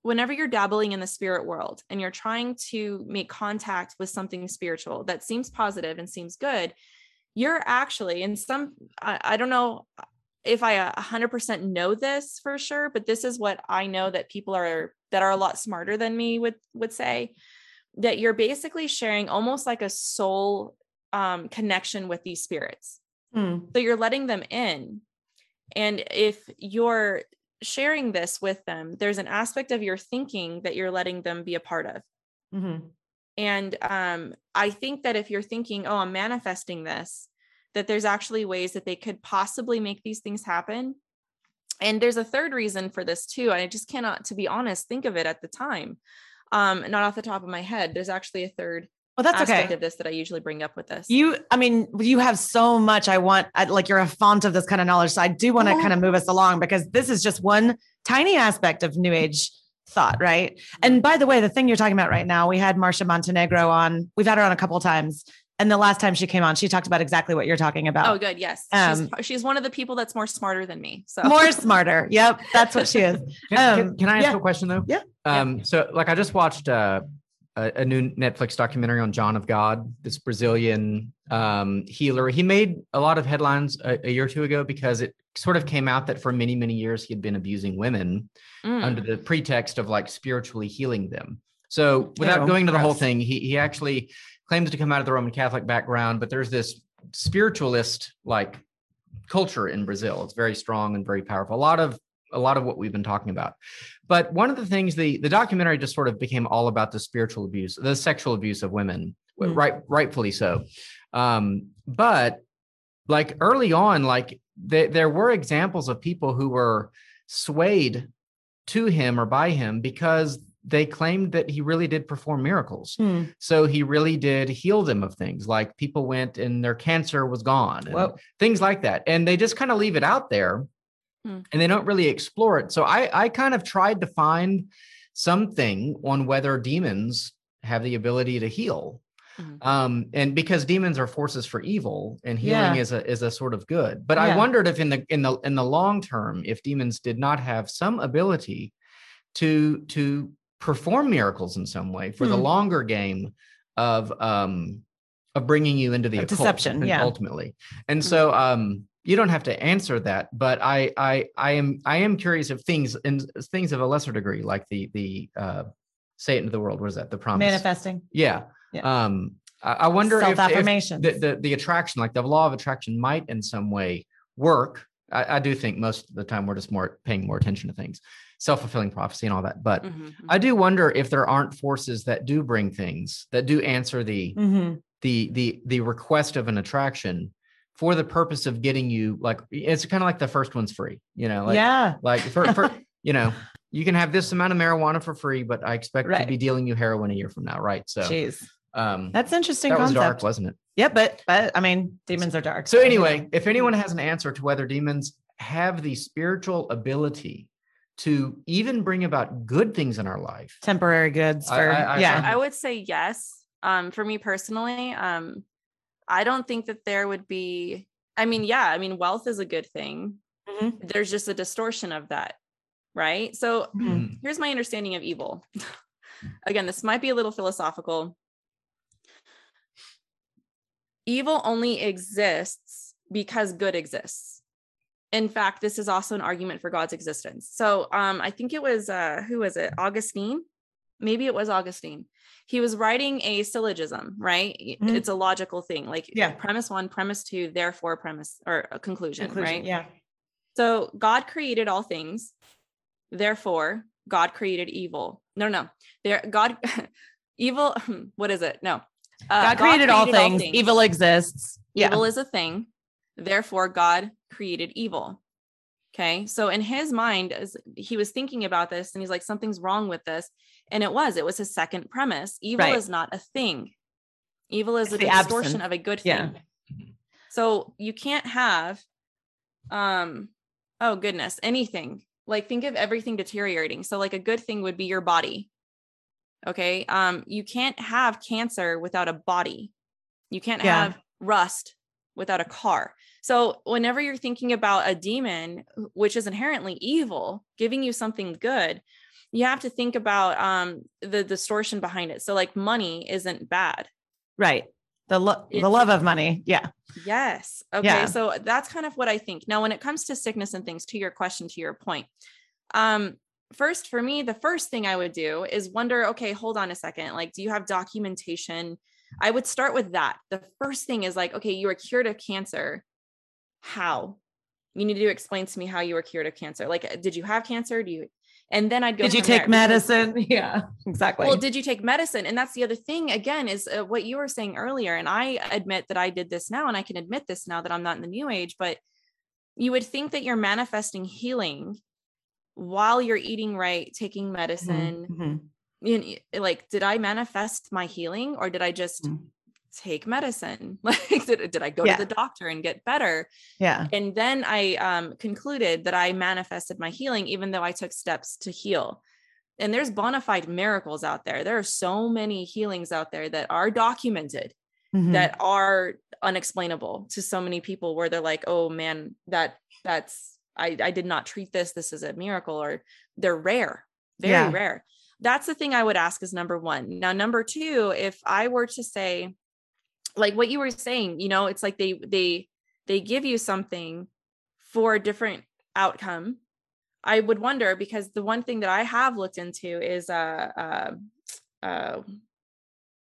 whenever you're dabbling in the spirit world and you're trying to make contact with something spiritual that seems positive and seems good, you're actually in some, I, I don't know if I 100% know this for sure, but this is what I know that people are that are a lot smarter than me would would say that you're basically sharing almost like a soul um, connection with these spirits.
Hmm.
So you're letting them in. And if you're sharing this with them, there's an aspect of your thinking that you're letting them be a part of.
Mm-hmm.
And um, I think that if you're thinking, oh, I'm manifesting this, that there's actually ways that they could possibly make these things happen. And there's a third reason for this too. I just cannot, to be honest, think of it at the time. Um, not off the top of my head. There's actually a third
well, that's
aspect
okay.
of this that I usually bring up with this.
You, I mean, you have so much. I want, I, like, you're a font of this kind of knowledge. So I do want to kind of move us along because this is just one tiny aspect of New Age thought, right? And by the way, the thing you're talking about right now, we had Marcia Montenegro on. We've had her on a couple of times. And the last time she came on, she talked about exactly what you're talking about.
Oh, good. Yes. Um, she's, she's one of the people that's more smarter than me. So
more smarter. Yep. That's what she is.
can, um, can, can, I ask yeah. a question though?
Yeah.
Um,
yeah.
so like I just watched uh, a, a, new Netflix documentary on John of God, this Brazilian um, healer. He made a lot of headlines a, a, year or two ago because it sort of came out that for many, many years he had been abusing women mm. under the pretext of like spiritually healing them. So without oh, going to the whole thing, he he actually claims to come out of the Roman Catholic background, but there's this spiritualist like culture in Brazil. It's very strong and very powerful. A lot of a lot of what we've been talking about. But one of the things the the documentary just sort of became all about the spiritual abuse, the sexual abuse of women, mm. right rightfully so. Um, but like early on, like th- there were examples of people who were swayed to him or by him because they claimed that he really did perform miracles.
Hmm.
So he really did heal them of things like people went and their cancer was gone, things like that. And they just kind of leave it out there
Hmm.
and they don't really explore it. So I, I kind of tried to find something on whether demons have the ability to heal.
Mm-hmm.
Um, and because demons are forces for evil and healing
Yeah.
is a is a sort of good. But I wondered if in the in the in the long term, if demons did not have some ability to to perform miracles in some way for the
Hmm.
longer game of um of bringing you into the
deception, yeah.
ultimately. And
Mhm.
so um you don't have to answer that, but I I I am I am curious of things and things of a lesser degree, like the the uh say it into the world, what is that? The promise.
manifesting
Yeah.
Yeah.
Um I, I wonder if, if
self-affirmation.
the, the the attraction, like the law of attraction, might in some way work. I, I do think most of the time we're just more paying more attention to things, self-fulfilling prophecy and all that. But
Mhm,
I do wonder if there aren't forces that do bring things that do answer the
Mhm.
the the the request of an attraction for the purpose of getting you like it's kind of like the first one's free, you know, like
yeah.
like for, for you know, you can have this amount of marijuana for free, but I expect to be dealing you heroin a year from now, right? So
Jeez.
um
That's interesting
that was dark, wasn't it?
Yeah, but but I mean, demons are dark.
So anyway, if anyone has an answer to whether demons have the spiritual ability to even bring about good things in our life,
temporary goods
I-
for
I- I-
yeah.
I would say yes. Um, for me personally, um, I don't think that there would be. I mean, yeah, I mean, wealth is a good thing.
Mhm.
There's just a distortion of that, right? So
Mhm.
here's my understanding of evil. Again, this might be a little philosophical. Evil only exists because good exists. In fact, this is also an argument for God's existence. So um, I think it was uh, who was it? Augustine? Maybe it was Augustine. He was writing a syllogism, right?
Mhm.
It's a logical thing, like
Yeah.
premise one, premise two, therefore premise or a conclusion,
Conclusion,
right?
Yeah.
So God created all things. Therefore, God created evil. No, no. There God evil what is it? No. Uh,
God, created, all, things. Evil exists.
Yeah. Evil is a thing. Therefore, God created evil. Okay. So in his mind, as he was thinking about this and he's like, something's wrong with this. And it was, it was his second premise. Evil right. is not a thing. Evil is it's a distortion absence. of a good thing. Yeah. So you can't have um oh goodness, anything. Like think of everything deteriorating. So like a good thing would be your body. Okay? Um you can't have cancer without a body. You can't yeah. have rust without a car. So, whenever you're thinking about a demon, which is inherently evil, giving you something good, you have to think about um, the distortion behind it. So, like money isn't bad,
right? The lo- the love of money, yeah.
Yes. Okay. Yeah. So that's kind of what I think. Now, when it comes to sickness and things, to your question, to your point, um, first for me, the first thing I would do is wonder, okay, hold on a second. Like, do you have documentation? I would start with that. The first thing is like, okay, you are cured of cancer how? You need to explain to me how you were cured of cancer. Like did you have cancer? Do you and then i'd go
did you take medicine? Yeah exactly.
Well did you take medicine? And that's the other thing again is uh, what you were saying earlier and i admit that i did this now and i can admit this now that i'm not in the new age but you would think that you're manifesting healing while you're eating right taking mm-hmm, medicine. mm-hmm. You know, like did i manifest my healing or did i just mm-hmm take medicine? Like did, did i go yeah. to the doctor and get better?
Yeah.
And then i um, concluded that i manifested my healing even though i took steps to heal. And there's bona fide miracles out there. There are so many healings out there that are documented mm-hmm. that are unexplainable to so many people where they're like oh man that that's i i did not treat this. This is a miracle or they're rare very yeah. rare. That's the thing i would ask is number one. Now number two if i were to say like what you were saying you know it's like they they they give you something for a different outcome. I would wonder because the one thing that i have looked into is uh uh, uh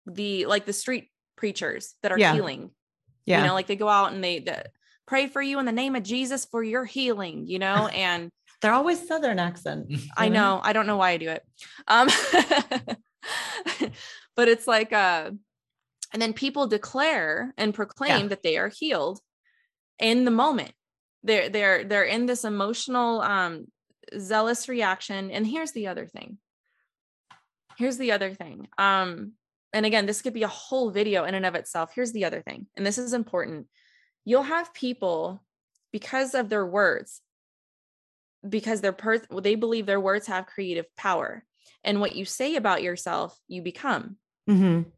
the like the street preachers that are yeah. healing. Yeah. you know like they go out and they, they pray for you in the name of jesus for your healing you know and
they're always southern accent
i know i don't know why i do it. Um but it's like uh and then people declare and proclaim yeah. that they are healed in the moment. They're they're they're in this emotional um zealous reaction. And here's the other thing. Here's the other thing. Um, and again, this could be a whole video in and of itself. Here's the other thing, and this is important. You'll have people because of their words, because their per- they believe their words have creative power, and what you say about yourself, you become. Mm-hmm.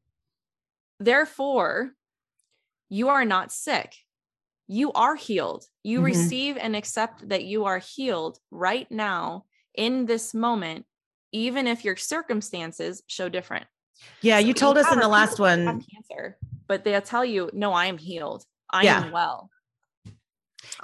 Therefore, you are not sick. You are healed. You mm-hmm. receive and accept that you are healed right now in this moment, even if your circumstances show different.
Yeah, so you told us in the last one
cancer, but they'll tell you, no, I am healed. I yeah. am well.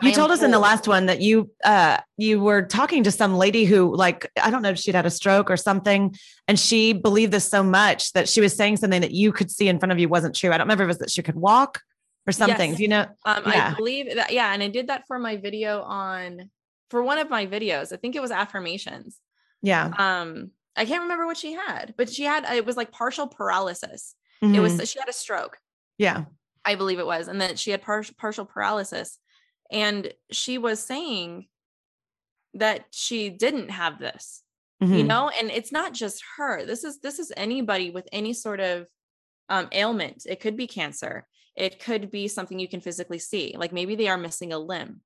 You told us in the last one that you uh you were talking to some lady who like I don't know if she'd had a stroke or something and she believed this so much that she was saying something that you could see in front of you wasn't true. I don't remember if it was that she could walk or something. Yes. Do you know?
Um yeah. I believe that yeah, and I did that for my video on for one of my videos. I think it was affirmations.
Yeah.
Um I can't remember what she had, but she had it was like partial paralysis. Mm-hmm. It was mm-hmm. she had a stroke.
Yeah.
I believe it was. And that she had par- partial paralysis and she was saying that she didn't have this mm-hmm. you know and it's not just her this is this is anybody with any sort of um, ailment it could be cancer it could be something you can physically see like maybe they are missing a limb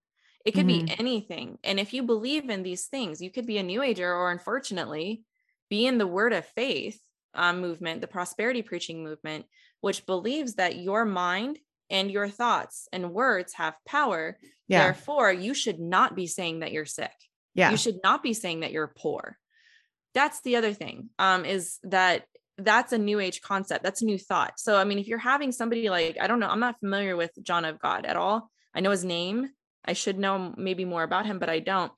it could mm-hmm. be anything and if you believe in these things you could be a new ager or unfortunately be in the word of faith um, movement the prosperity preaching movement which believes that your mind and your thoughts and words have power. Yeah. Therefore, you should not be saying that you're sick. Yeah. You should not be saying that you're poor. That's the other thing. Um, is that that's a new age concept. That's a new thought. So, I mean, if you're having somebody like, I don't know, I'm not familiar with John of God at all. I know his name. I should know maybe more about him, but I don't.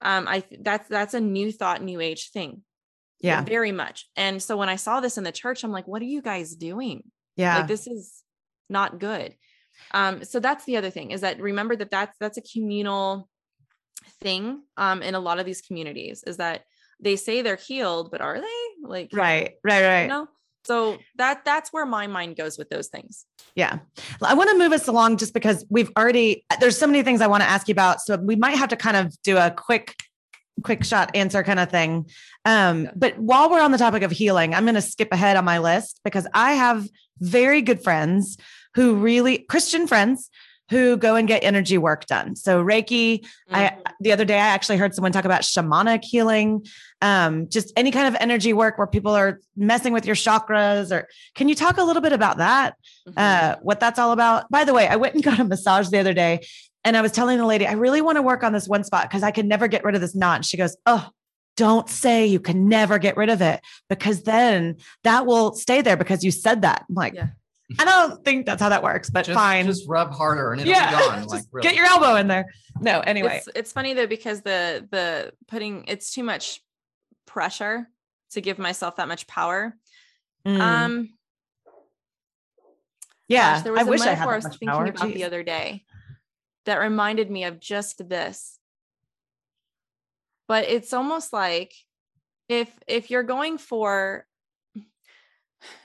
Um, I that's that's a new thought, new age thing.
Yeah,
very much. And so when I saw this in the church, I'm like, what are you guys doing?
Yeah,
like this is not good. Um, so that's the other thing is that remember that that's that's a communal thing um, in a lot of these communities is that they say they're healed, but are they like
right, right, right?
You know? So that that's where my mind goes with those things.
Yeah. I want to move us along just because we've already there's so many things I want to ask you about. So we might have to kind of do a quick quick shot answer kind of thing. Um, but while we're on the topic of healing, I'm going to skip ahead on my list because I have very good friends who really Christian friends who go and get energy work done. So Reiki, mm-hmm. I the other day I actually heard someone talk about shamanic healing, um, just any kind of energy work where people are messing with your chakras. Or can you talk a little bit about that? Mm-hmm. Uh, what that's all about? By the way, I went and got a massage the other day, and I was telling the lady I really want to work on this one spot because I can never get rid of this knot. And she goes, "Oh." Don't say you can never get rid of it because then that will stay there because you said that. I'm like, yeah I don't think that's how that works, but
just,
fine.
Just rub harder and it'll yeah, be gone.
Like, really. Get your elbow in there. No, anyway.
It's, it's funny though, because the the putting it's too much pressure to give myself that much power. Mm. Um
yeah, gosh, there was
I
a wish
metaphor
I,
I was thinking power. about Jeez. the other day that reminded me of just this. But it's almost like if if you're going for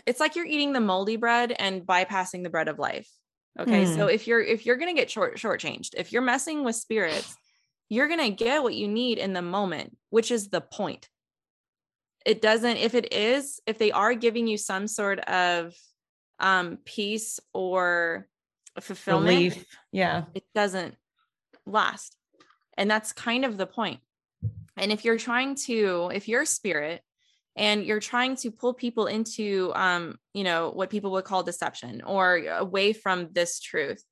it's like you're eating the moldy bread and bypassing the bread of life. Okay. Mm. So if you're if you're gonna get short shortchanged, if you're messing with spirits, you're gonna get what you need in the moment, which is the point. It doesn't, if it is, if they are giving you some sort of um peace or fulfillment, Relief.
yeah,
it doesn't last. And that's kind of the point. And if you're trying to, if you're spirit and you're trying to pull people into um, you know what people would call deception or away from this truth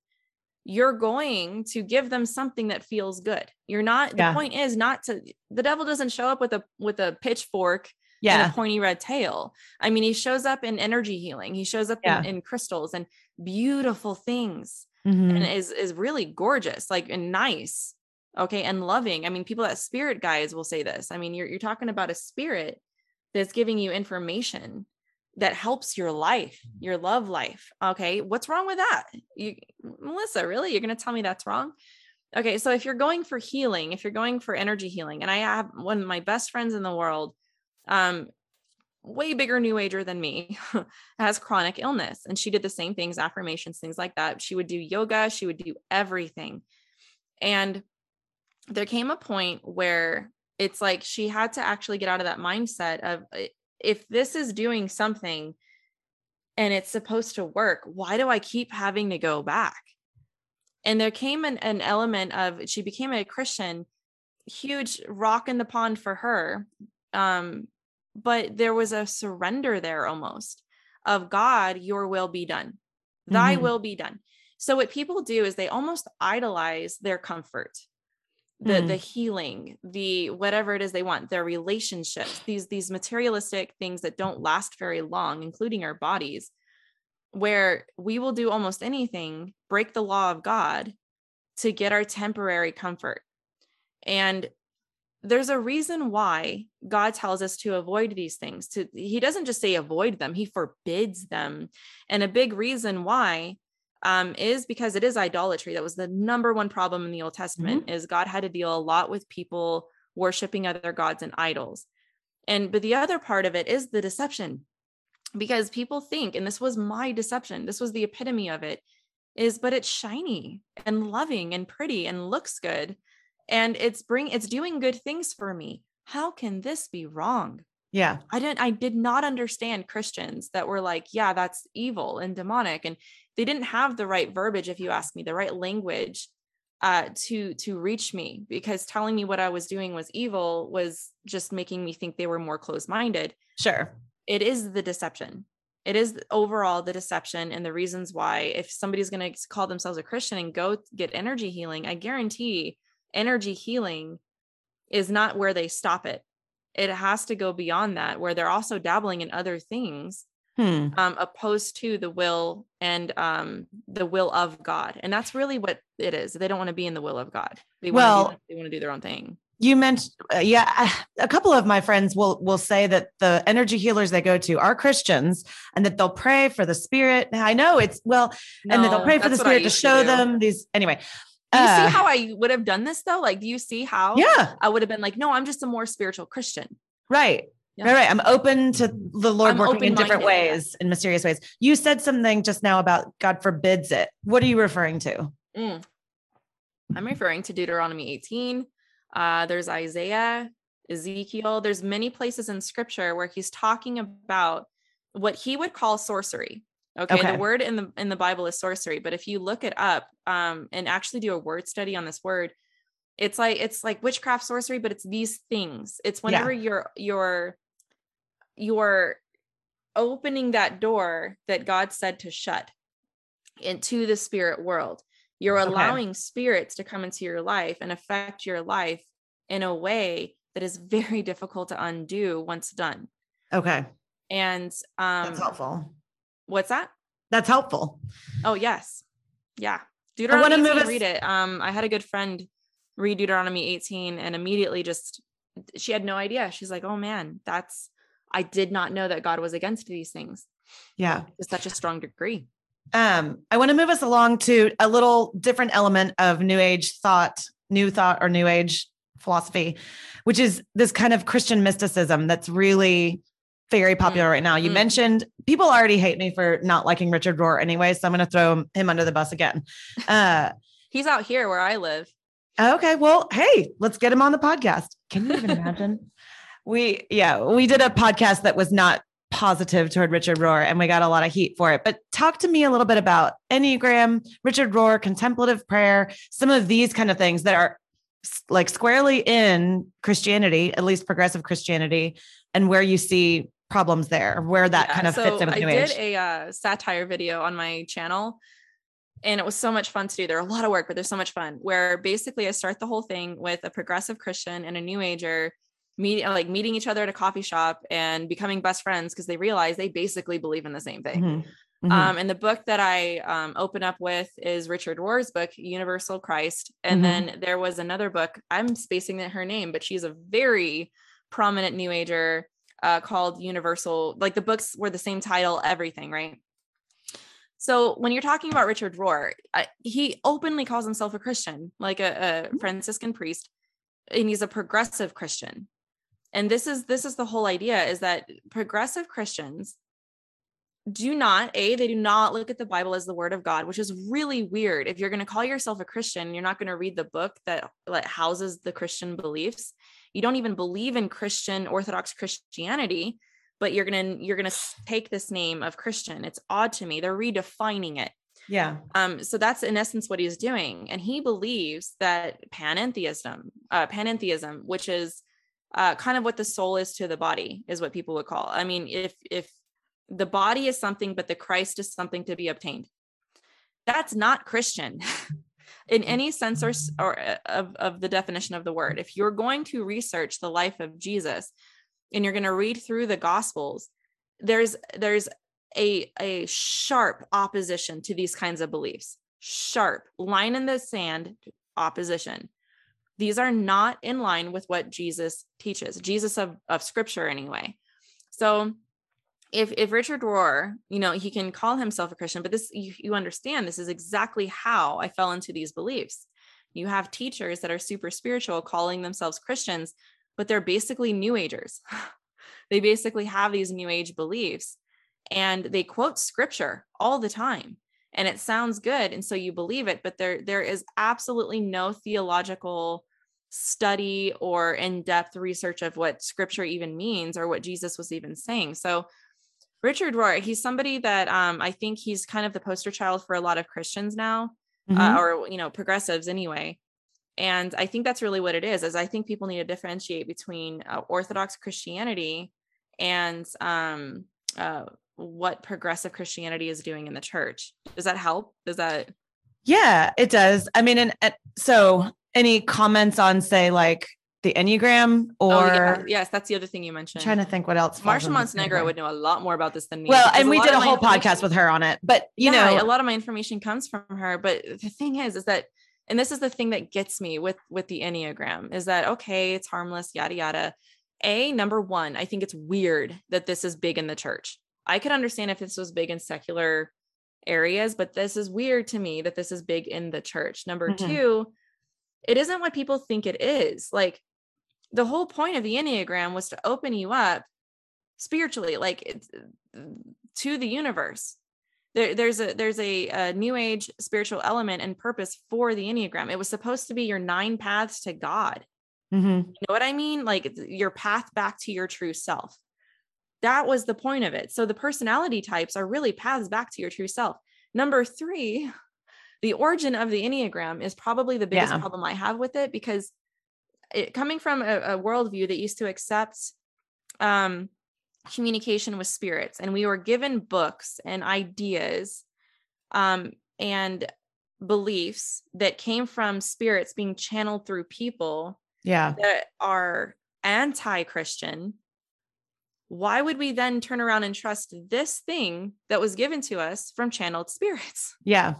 you're going to give them something that feels good you're not yeah. the point is not to the devil doesn't show up with a with a pitchfork yeah. and a pointy red tail i mean he shows up in energy healing he shows up yeah. in, in, crystals and beautiful things mm-hmm. and is is really gorgeous like and nice okay and loving i mean people that spirit guys will say this i mean you're, you're talking about a spirit that's giving you information that helps your life, mm-hmm. your love life. Okay. What's wrong with that? You, Melissa, really? You're going to tell me that's wrong? Okay. So if you're going for healing, if you're going for energy healing, and I have one of my best friends in the world, um, way bigger new ager than me has chronic illness and she did the same things affirmations things like that she would do yoga she would do everything and there came a point where it's like she had to actually get out of that mindset of if this is doing something and it's supposed to work, why do I keep having to go back? And there came an, an element of she became a Christian, huge rock in the pond for her. Um, but there was a surrender there almost of God, your will be done, thy mm-hmm. will be done. So, what people do is they almost idolize their comfort the mm. the healing the whatever it is they want their relationships these these materialistic things that don't last very long including our bodies where we will do almost anything break the law of god to get our temporary comfort and there's a reason why god tells us to avoid these things to he doesn't just say avoid them he forbids them and a big reason why um, is because it is idolatry. That was the number one problem in the Old Testament mm-hmm. is God had to deal a lot with people worshiping other gods and idols. And but the other part of it is the deception. Because people think, and this was my deception, this was the epitome of it, is but it's shiny and loving and pretty and looks good. And it's bring it's doing good things for me. How can this be wrong?
Yeah.
I didn't I did not understand Christians that were like, yeah, that's evil and demonic and they didn't have the right verbiage if you ask me, the right language uh to to reach me because telling me what I was doing was evil was just making me think they were more closed-minded.
Sure.
It is the deception. It is overall the deception and the reasons why if somebody's going to call themselves a Christian and go get energy healing, I guarantee energy healing is not where they stop it it has to go beyond that where they're also dabbling in other things hmm. um, opposed to the will and um, the will of god. And that's really what it is. They don't want to be in the will of god. They
well
do, they want to do their own thing.
You mentioned uh, yeah a couple of my friends will will say that the energy healers they go to are christians and that they'll pray for the spirit. I know it's well no, and that they'll pray for the spirit to show to them these anyway
do you uh, see how I would have done this though? Like, do you see how?
Yeah.
I would have been like, no, I'm just a more spiritual Christian.
Right. Yeah. All right. I'm open to the Lord I'm working in different ways, in mysterious ways. You said something just now about God forbids it. What are you referring to? Mm.
I'm referring to Deuteronomy 18. Uh, there's Isaiah, Ezekiel. There's many places in scripture where he's talking about what he would call sorcery. Okay, okay, the word in the in the Bible is sorcery, but if you look it up um, and actually do a word study on this word, it's like it's like witchcraft, sorcery, but it's these things. It's whenever yeah. you're you're you're opening that door that God said to shut into the spirit world. You're allowing okay. spirits to come into your life and affect your life in a way that is very difficult to undo once done.
Okay.
And um
That's helpful.
What's that?
That's helpful.
Oh yes. Yeah. Deuteronomy I want to move read it. Um I had a good friend read Deuteronomy 18 and immediately just she had no idea. She's like, "Oh man, that's I did not know that God was against these things."
Yeah.
To such a strong degree.
Um I want to move us along to a little different element of new age thought, new thought or new age philosophy, which is this kind of Christian mysticism that's really very popular mm. right now. You mm. mentioned people already hate me for not liking Richard Rohr anyway, so I'm going to throw him under the bus again. Uh,
He's out here where I live.
Okay, well, hey, let's get him on the podcast. Can you even imagine? we yeah, we did a podcast that was not positive toward Richard Rohr and we got a lot of heat for it. But talk to me a little bit about Enneagram, Richard Rohr, contemplative prayer, some of these kind of things that are like squarely in Christianity, at least progressive Christianity, and where you see problems there, where that yeah, kind of so fits in with
I
New
Age.
I did
a uh, satire video on my channel, and it was so much fun to do. There are a lot of work, but there's so much fun. Where basically I start the whole thing with a progressive Christian and a New Ager meeting, like meeting each other at a coffee shop and becoming best friends because they realize they basically believe in the same thing. Mm-hmm. Mm-hmm. Um, and the book that I um, open up with is Richard Rohr's book, Universal Christ. And mm-hmm. then there was another book, I'm spacing her name, but she's a very prominent New Ager uh, called Universal. Like the books were the same title, everything, right? So when you're talking about Richard Rohr, I, he openly calls himself a Christian, like a, a mm-hmm. Franciscan priest, and he's a progressive Christian. And this is this is the whole idea: is that progressive Christians do not a they do not look at the bible as the word of god which is really weird if you're going to call yourself a christian you're not going to read the book that that houses the christian beliefs you don't even believe in christian orthodox christianity but you're going to you're to take this name of christian. It's odd to me. They're redefining it.
Yeah.
Um so that's in essence what he's doing. And he believes that panentheism uh panentheism which is uh, kind of what the soul is to the body is what people would call. I mean if if the body is something, but the Christ is something to be obtained. That's not Christian in any sense or, or uh, of, of the definition of the word. If you're going to research the life of Jesus and you're going to read through the gospels, there's there's a, a sharp opposition to these kinds of beliefs. Sharp line in the sand opposition. These are not in line with what Jesus teaches, Jesus of, of scripture anyway. So if if Richard Rohr, you know, he can call himself a Christian, but this you, you understand this is exactly how I fell into these beliefs. You have teachers that are super spiritual calling themselves Christians, but they're basically new agers. they basically have these new age beliefs and they quote scripture all the time and it sounds good and so you believe it but there there is absolutely no theological study or in-depth research of what scripture even means or what Jesus was even saying. So Richard Rohr, he's somebody that um, I think he's kind of the poster child for a lot of Christians now, uh, mm-hmm. uh, or you know, progressives anyway. And I think that's really what it is. Is I think people need to differentiate between uh, Orthodox Christianity and um, uh, what progressive Christianity is doing in the church. Does that help? Does that?
Yeah, it does. I mean, and, and so any comments on say like the Enneagram or oh,
yeah. yes, that's the other thing you mentioned.
I'm trying to think what else.
Marcia Montenegro would know a lot more about this than me.
Well, and we did a whole podcast with her on it, but you yeah,
know, a lot of my information comes from her. But the thing is, is that, and this is the thing that gets me with with the Enneagram is that okay, it's harmless, yada yada. A number one, I think it's weird that this is big in the church. I could understand if this was big in secular areas, but this is weird to me that this is big in the church. Number mm-hmm. two, it isn't what people think it is. Like the whole point of the Enneagram was to open you up spiritually, like it's to the universe. There, there's a there's a, a new age spiritual element and purpose for the enneagram. It was supposed to be your nine paths to God. Mm-hmm. You know what I mean? Like your path back to your true self. That was the point of it. So the personality types are really paths back to your true self. Number three, the origin of the Enneagram is probably the biggest yeah. problem I have with it because it, coming from a, a worldview that used to accept um, communication with spirits, and we were given books and ideas um, and beliefs that came from spirits being channeled through people
yeah
that are anti-christian why would we then turn around and trust this thing that was given to us from channeled spirits
yeah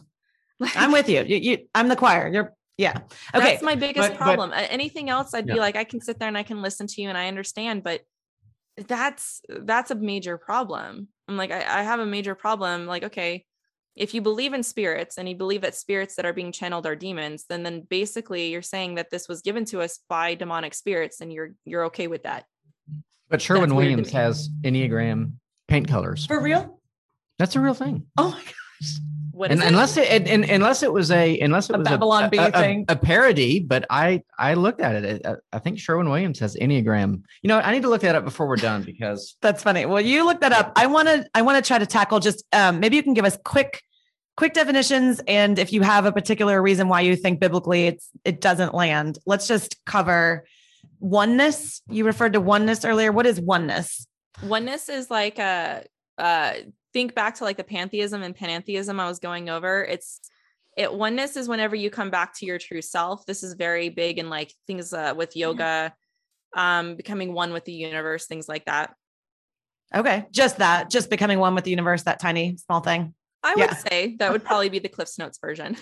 like, i'm with you. you. you i'm the choir you're yeah. Okay.
That's my biggest but, problem. But, anything else i'd yeah. be like i can sit there and i can listen to you and i understand but that's that's a major problem. I'm like I, I have a major problem like okay if you believe in spirits and you believe that spirits that are being channeled are demons then then basically you're saying that this was given to us by demonic spirits and you're you're okay with that.
But sherwin williams has enneagram paint colors.
For real?
That's a real thing.
Oh my gosh
what and, unless it, it and, unless it was a unless it a was
Babylon
a, a,
thing.
A, a, parody, but I I looked at it. I, I think Sherwin Williams has Enneagram. You know, I need to look that up before we're done because
that's funny. Well, you look that up. I want to I want to try to tackle just um, maybe you can give us quick quick definitions and if you have a particular reason why you think biblically it's it doesn't land. Let's just cover oneness. You referred to oneness earlier. What is oneness?
Oneness is like a uh think back to like the pantheism and panentheism I was going over, it's it oneness is whenever you come back to your true self. This is very big in like things uh, with yoga, um, becoming one with the universe, things like that.
Okay, just that, just becoming one with the universe, that tiny small thing.
I yeah. would say that would probably be the Cliffs Notes version.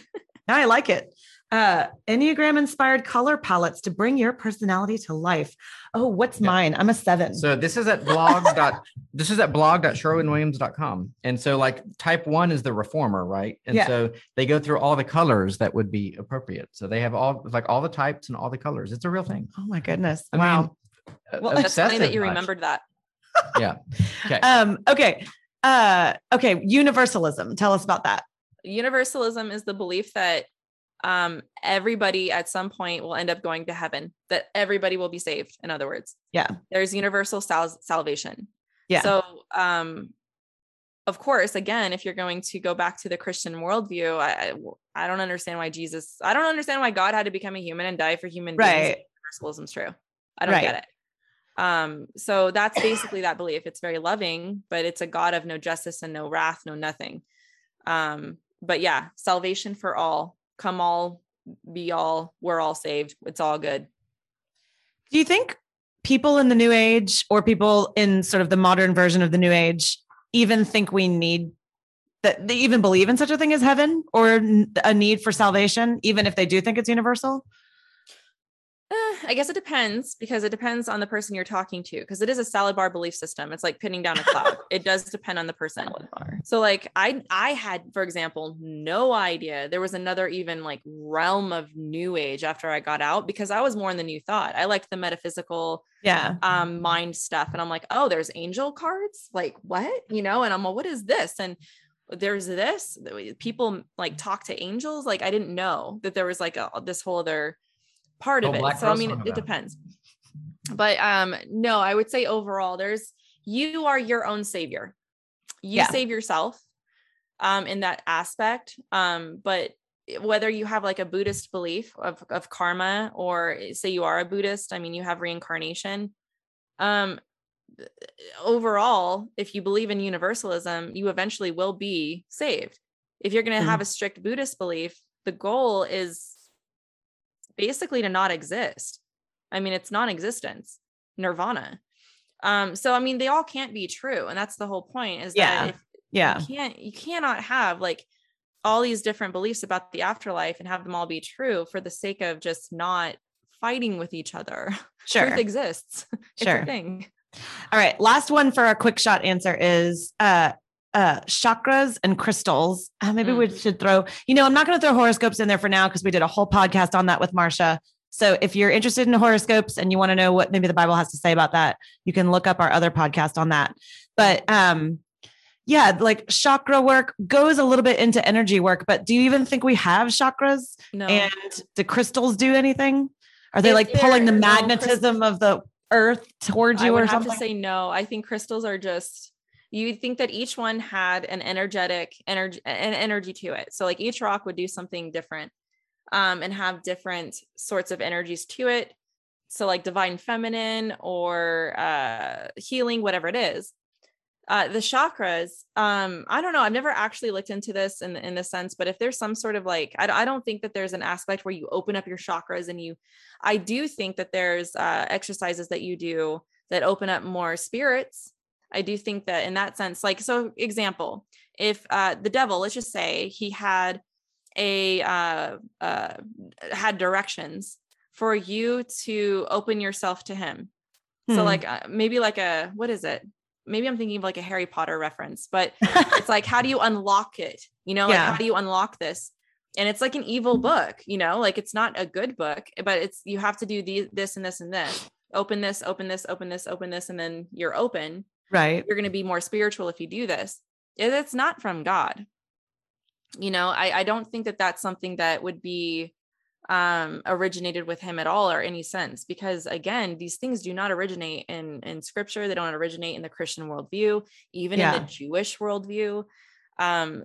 I like it uh, Enneagram inspired color palettes to bring your personality to life. Oh, what's yeah. mine? I'm a seven.
So this is at blog. dot, this is at blog dot blog.sherwinwilliams.com. And so like type one is the reformer, right? And yeah. so they go through all the colors that would be appropriate. So they have all like all the types and all the colors. It's a real thing.
Oh my goodness. I wow. Mean,
well, that's funny that you much. remembered that.
yeah.
Okay. Um, okay. Uh, okay. Universalism. Tell us about that.
Universalism is the belief that um, everybody at some point will end up going to heaven, that everybody will be saved. In other words,
yeah,
there's universal sal- salvation.
Yeah.
So, um, of course, again, if you're going to go back to the Christian worldview, I, I don't understand why Jesus, I don't understand why God had to become a human and die for human
right.
beings. Universalism's true. I don't right. get it. Um, so that's basically that belief. It's very loving, but it's a God of no justice and no wrath, no nothing. Um, but yeah, salvation for all come all be all we're all saved. It's all good.
Do you think people in the new age or people in sort of the modern version of the new age even think we need that they even believe in such a thing as heaven or a need for salvation even if they do think it's universal
I guess it depends because it depends on the person you're talking to because it is a salad bar belief system. It's like pinning down a cloud. it does depend on the person. Salad bar. So like I I had for example no idea there was another even like realm of new age after I got out because I was more in the new thought. I liked the metaphysical
yeah
um mind stuff and I'm like, "Oh, there's angel cards? Like what?" You know, and I'm like, "What is this?" And there's this people like talk to angels like i didn't know that there was like a, this whole other part oh, of it. So I mean, it, it depends. But um, no, I would say overall, there's you are your own savior. You yeah. save yourself um in that aspect. Um, but whether you have like a Buddhist belief of, of karma or say you are a Buddhist, I mean, you have reincarnation. Um, overall, if you believe in universalism, you eventually will be saved. If you're going to mm-hmm. have a strict Buddhist belief, the goal is basically to not exist. I mean, it's non-existence, nirvana. Um, so I mean, they all can't be true, and that's the whole point. Is
yeah,
that
yeah,
you can't you cannot have like all these different beliefs about the afterlife and have them all be true for the sake of just not fighting with each other.
Sure,
Truth exists. it's
sure.
a thing.
All right, last one for a quick shot answer is uh uh chakras and crystals. Uh, maybe mm. we should throw, you know, I'm not going to throw horoscopes in there for now because we did a whole podcast on that with Marcia. So if you're interested in horoscopes and you want to know what maybe the Bible has to say about that, you can look up our other podcast on that. But um yeah, like chakra work goes a little bit into energy work, but do you even think we have chakras?
No.
And do crystals do anything? Are they if like pulling the magnetism no, of the earth towards you I would or have something?
to say no. I think crystals are just you think that each one had an energetic energy an energy to it. So like each rock would do something different um, and have different sorts of energies to it. So like divine feminine or uh, healing, whatever it is. Uh, the chakras, um, I don't know. I've never actually looked into this in in the sense, but if there's some sort of like, I, I don't think that there's an aspect where you open up your chakras and you. I do think that there's uh, exercises that you do that open up more spirits. I do think that in that sense, like so, example, if uh, the devil, let's just say he had a uh, uh, had directions for you to open yourself to him. Hmm. So like uh, maybe like a what is it? Maybe I'm thinking of like a Harry Potter reference, but it's like how do you unlock it? You know, like how do you unlock this? And it's like an evil book, you know, like it's not a good book, but it's you have to do the, this and this and this. Open this, open this, open this, open this, and then you're open.
Right.
You're going to be more spiritual if you do this. It's not from God you know I, I don't think that that's something that would be um originated with him at all or any sense because again these things do not originate in in scripture they don't originate in the christian worldview even yeah. in the jewish worldview um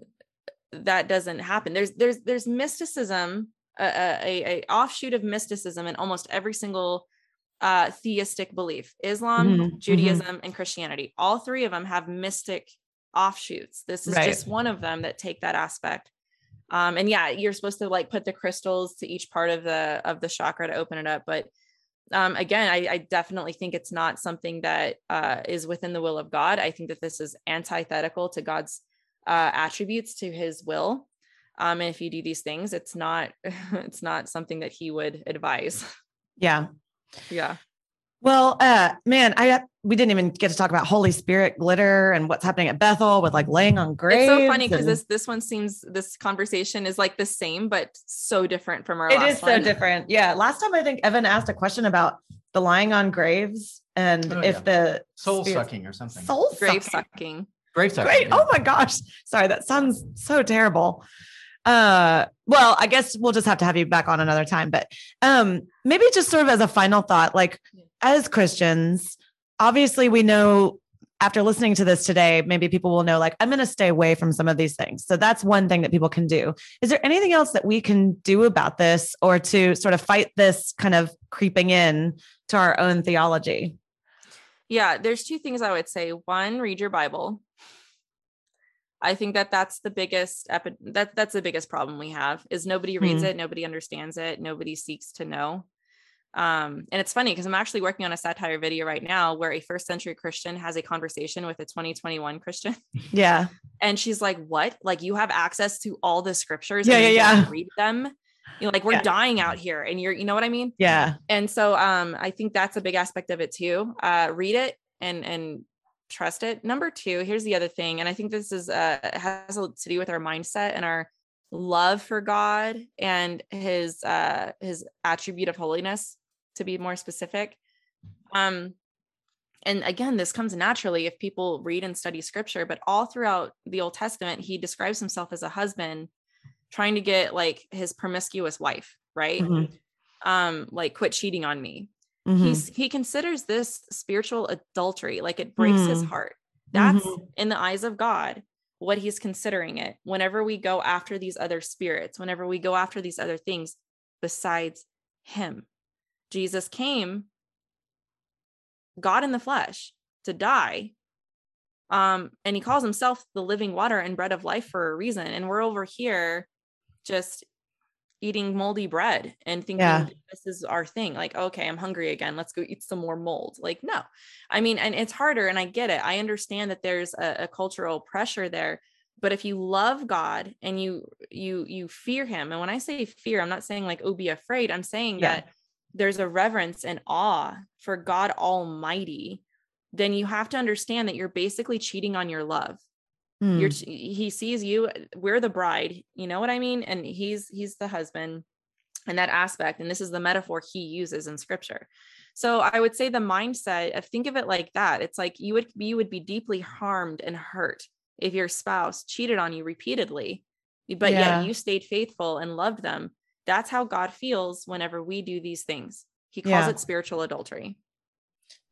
that doesn't happen there's there's there's mysticism a, a, a offshoot of mysticism in almost every single uh theistic belief islam mm-hmm. mm-hmm. judaism mm-hmm. and christianity all three of them have mystic offshoots. This is right. just one of them that take that aspect. Um, and yeah, you're supposed to like put the crystals to each part of the of the chakra to open it up. But um, again, I, I definitely think it's not something that uh, is within the will of God. I think that this is antithetical to God's uh, attributes to His will. Um, and if you do these things, it's not it's not something that He would advise.
Yeah,
yeah.
Well, uh, man, I we didn't even get to talk about Holy Spirit glitter and what's happening at Bethel with like laying on graves. It's
so funny because and... this this one seems this conversation is like the same but so different from our. It is
so different. Yeah, last time I think Evan asked a question about the lying on graves and oh, if yeah. the
soul spirit... sucking or something.
Soul
grave sucking. sucking.
Grave sucking.
Great. Yeah. Oh my gosh. Sorry, that sounds so terrible. Uh, well, I guess we'll just have to have you back on another time. But um, maybe just sort of as a final thought, like as Christians, obviously we know after listening to this today, maybe people will know, like, I'm going to stay away from some of these things. So that's one thing that people can do. Is there anything else that we can do about this or to sort of fight this kind of creeping in to our own theology?
Yeah, there's two things I would say. One, read your Bible. I think that that's the biggest epi- that that's the biggest problem we have is nobody reads mm. it, nobody understands it, nobody seeks to know. Um, and it's funny because I'm actually working on a satire video right now where a first century Christian has a conversation with a 2021 Christian.
Yeah.
and she's like, What? Like you have access to all the scriptures
yeah, yeah, yeah.
read them. You know, like we're yeah. dying out here and you're, you know what I mean?
Yeah.
And so um, I think that's a big aspect of it too. Uh, read it and and trust it. Number two, here's the other thing, and I think this is uh has to do with our mindset and our love for God and his uh his attribute of holiness to be more specific. Um, and again, this comes naturally if people read and study scripture, but all throughout the Old Testament, he describes himself as a husband trying to get like his promiscuous wife, right? Mm-hmm. Um, like quit cheating on me. Mm-hmm. He's he considers this spiritual adultery, like it breaks mm-hmm. his heart. That's mm-hmm. in the eyes of God what he's considering it. Whenever we go after these other spirits, whenever we go after these other things besides him. Jesus came, God in the flesh, to die. Um, and he calls himself the living water and bread of life for a reason. And we're over here just eating moldy bread and thinking yeah. this is our thing. Like, okay, I'm hungry again. Let's go eat some more mold. Like, no, I mean, and it's harder. And I get it. I understand that there's a, a cultural pressure there but if you love god and you you you fear him and when i say fear i'm not saying like oh be afraid i'm saying yeah. that there's a reverence and awe for God Almighty, then you have to understand that you're basically cheating on your love. Mm. You're he sees you, we're the bride, you know what I mean? And he's he's the husband. and that aspect. And this is the metaphor he uses in scripture. So I would say the mindset of think of it like that. It's like you would you would be deeply harmed and hurt if your spouse cheated on you repeatedly, but yeah. yet you stayed faithful and loved them. That's how God feels whenever we do these things. He calls yeah. it spiritual adultery.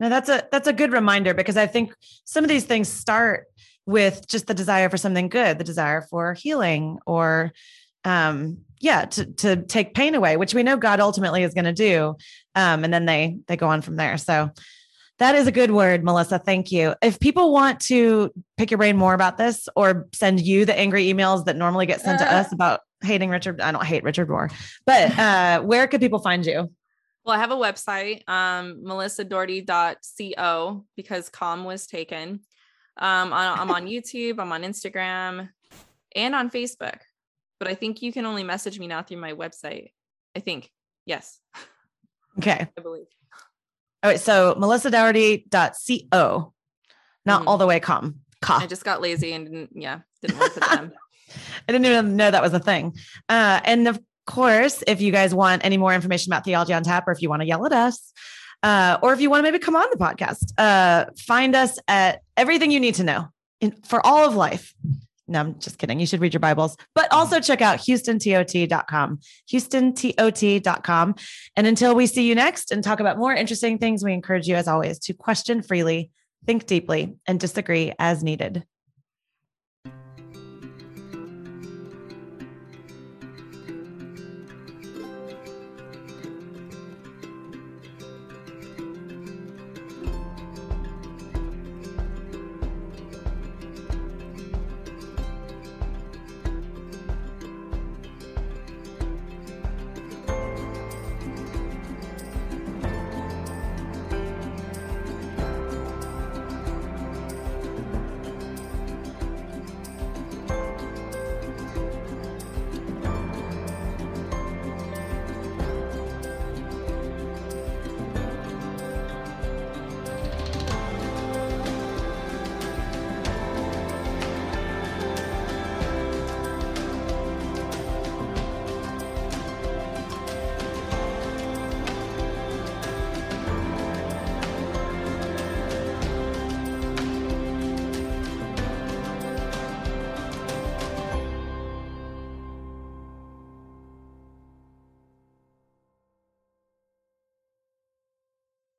Now that's a that's a good reminder because I think some of these things start with just the desire for something good, the desire for healing or um yeah, to to take pain away, which we know God ultimately is going to do. Um and then they they go on from there. So that is a good word, Melissa. Thank you. If people want to pick your brain more about this or send you the angry emails that normally get sent uh, to us about hating Richard, I don't hate Richard Rohr, but uh, where could people find you?
Well, I have a website, um, melissadougherty.co because com was taken. Um, I'm on YouTube, I'm on Instagram, and on Facebook. But I think you can only message me now through my website. I think. Yes.
Okay. I believe. All right. So melissadougherty.co, not mm-hmm. all the way com.
Ka. I just got lazy and didn't, yeah, didn't want to put them.
I didn't even know that was a thing. Uh, and of course, if you guys want any more information about Theology on Tap, or if you want to yell at us, uh, or if you want to maybe come on the podcast, uh, find us at everything you need to know in, for all of life. No, I'm just kidding. You should read your Bibles, but also check out houstontot.com, houstontot.com. And until we see you next and talk about more interesting things, we encourage you, as always, to question freely, think deeply, and disagree as needed.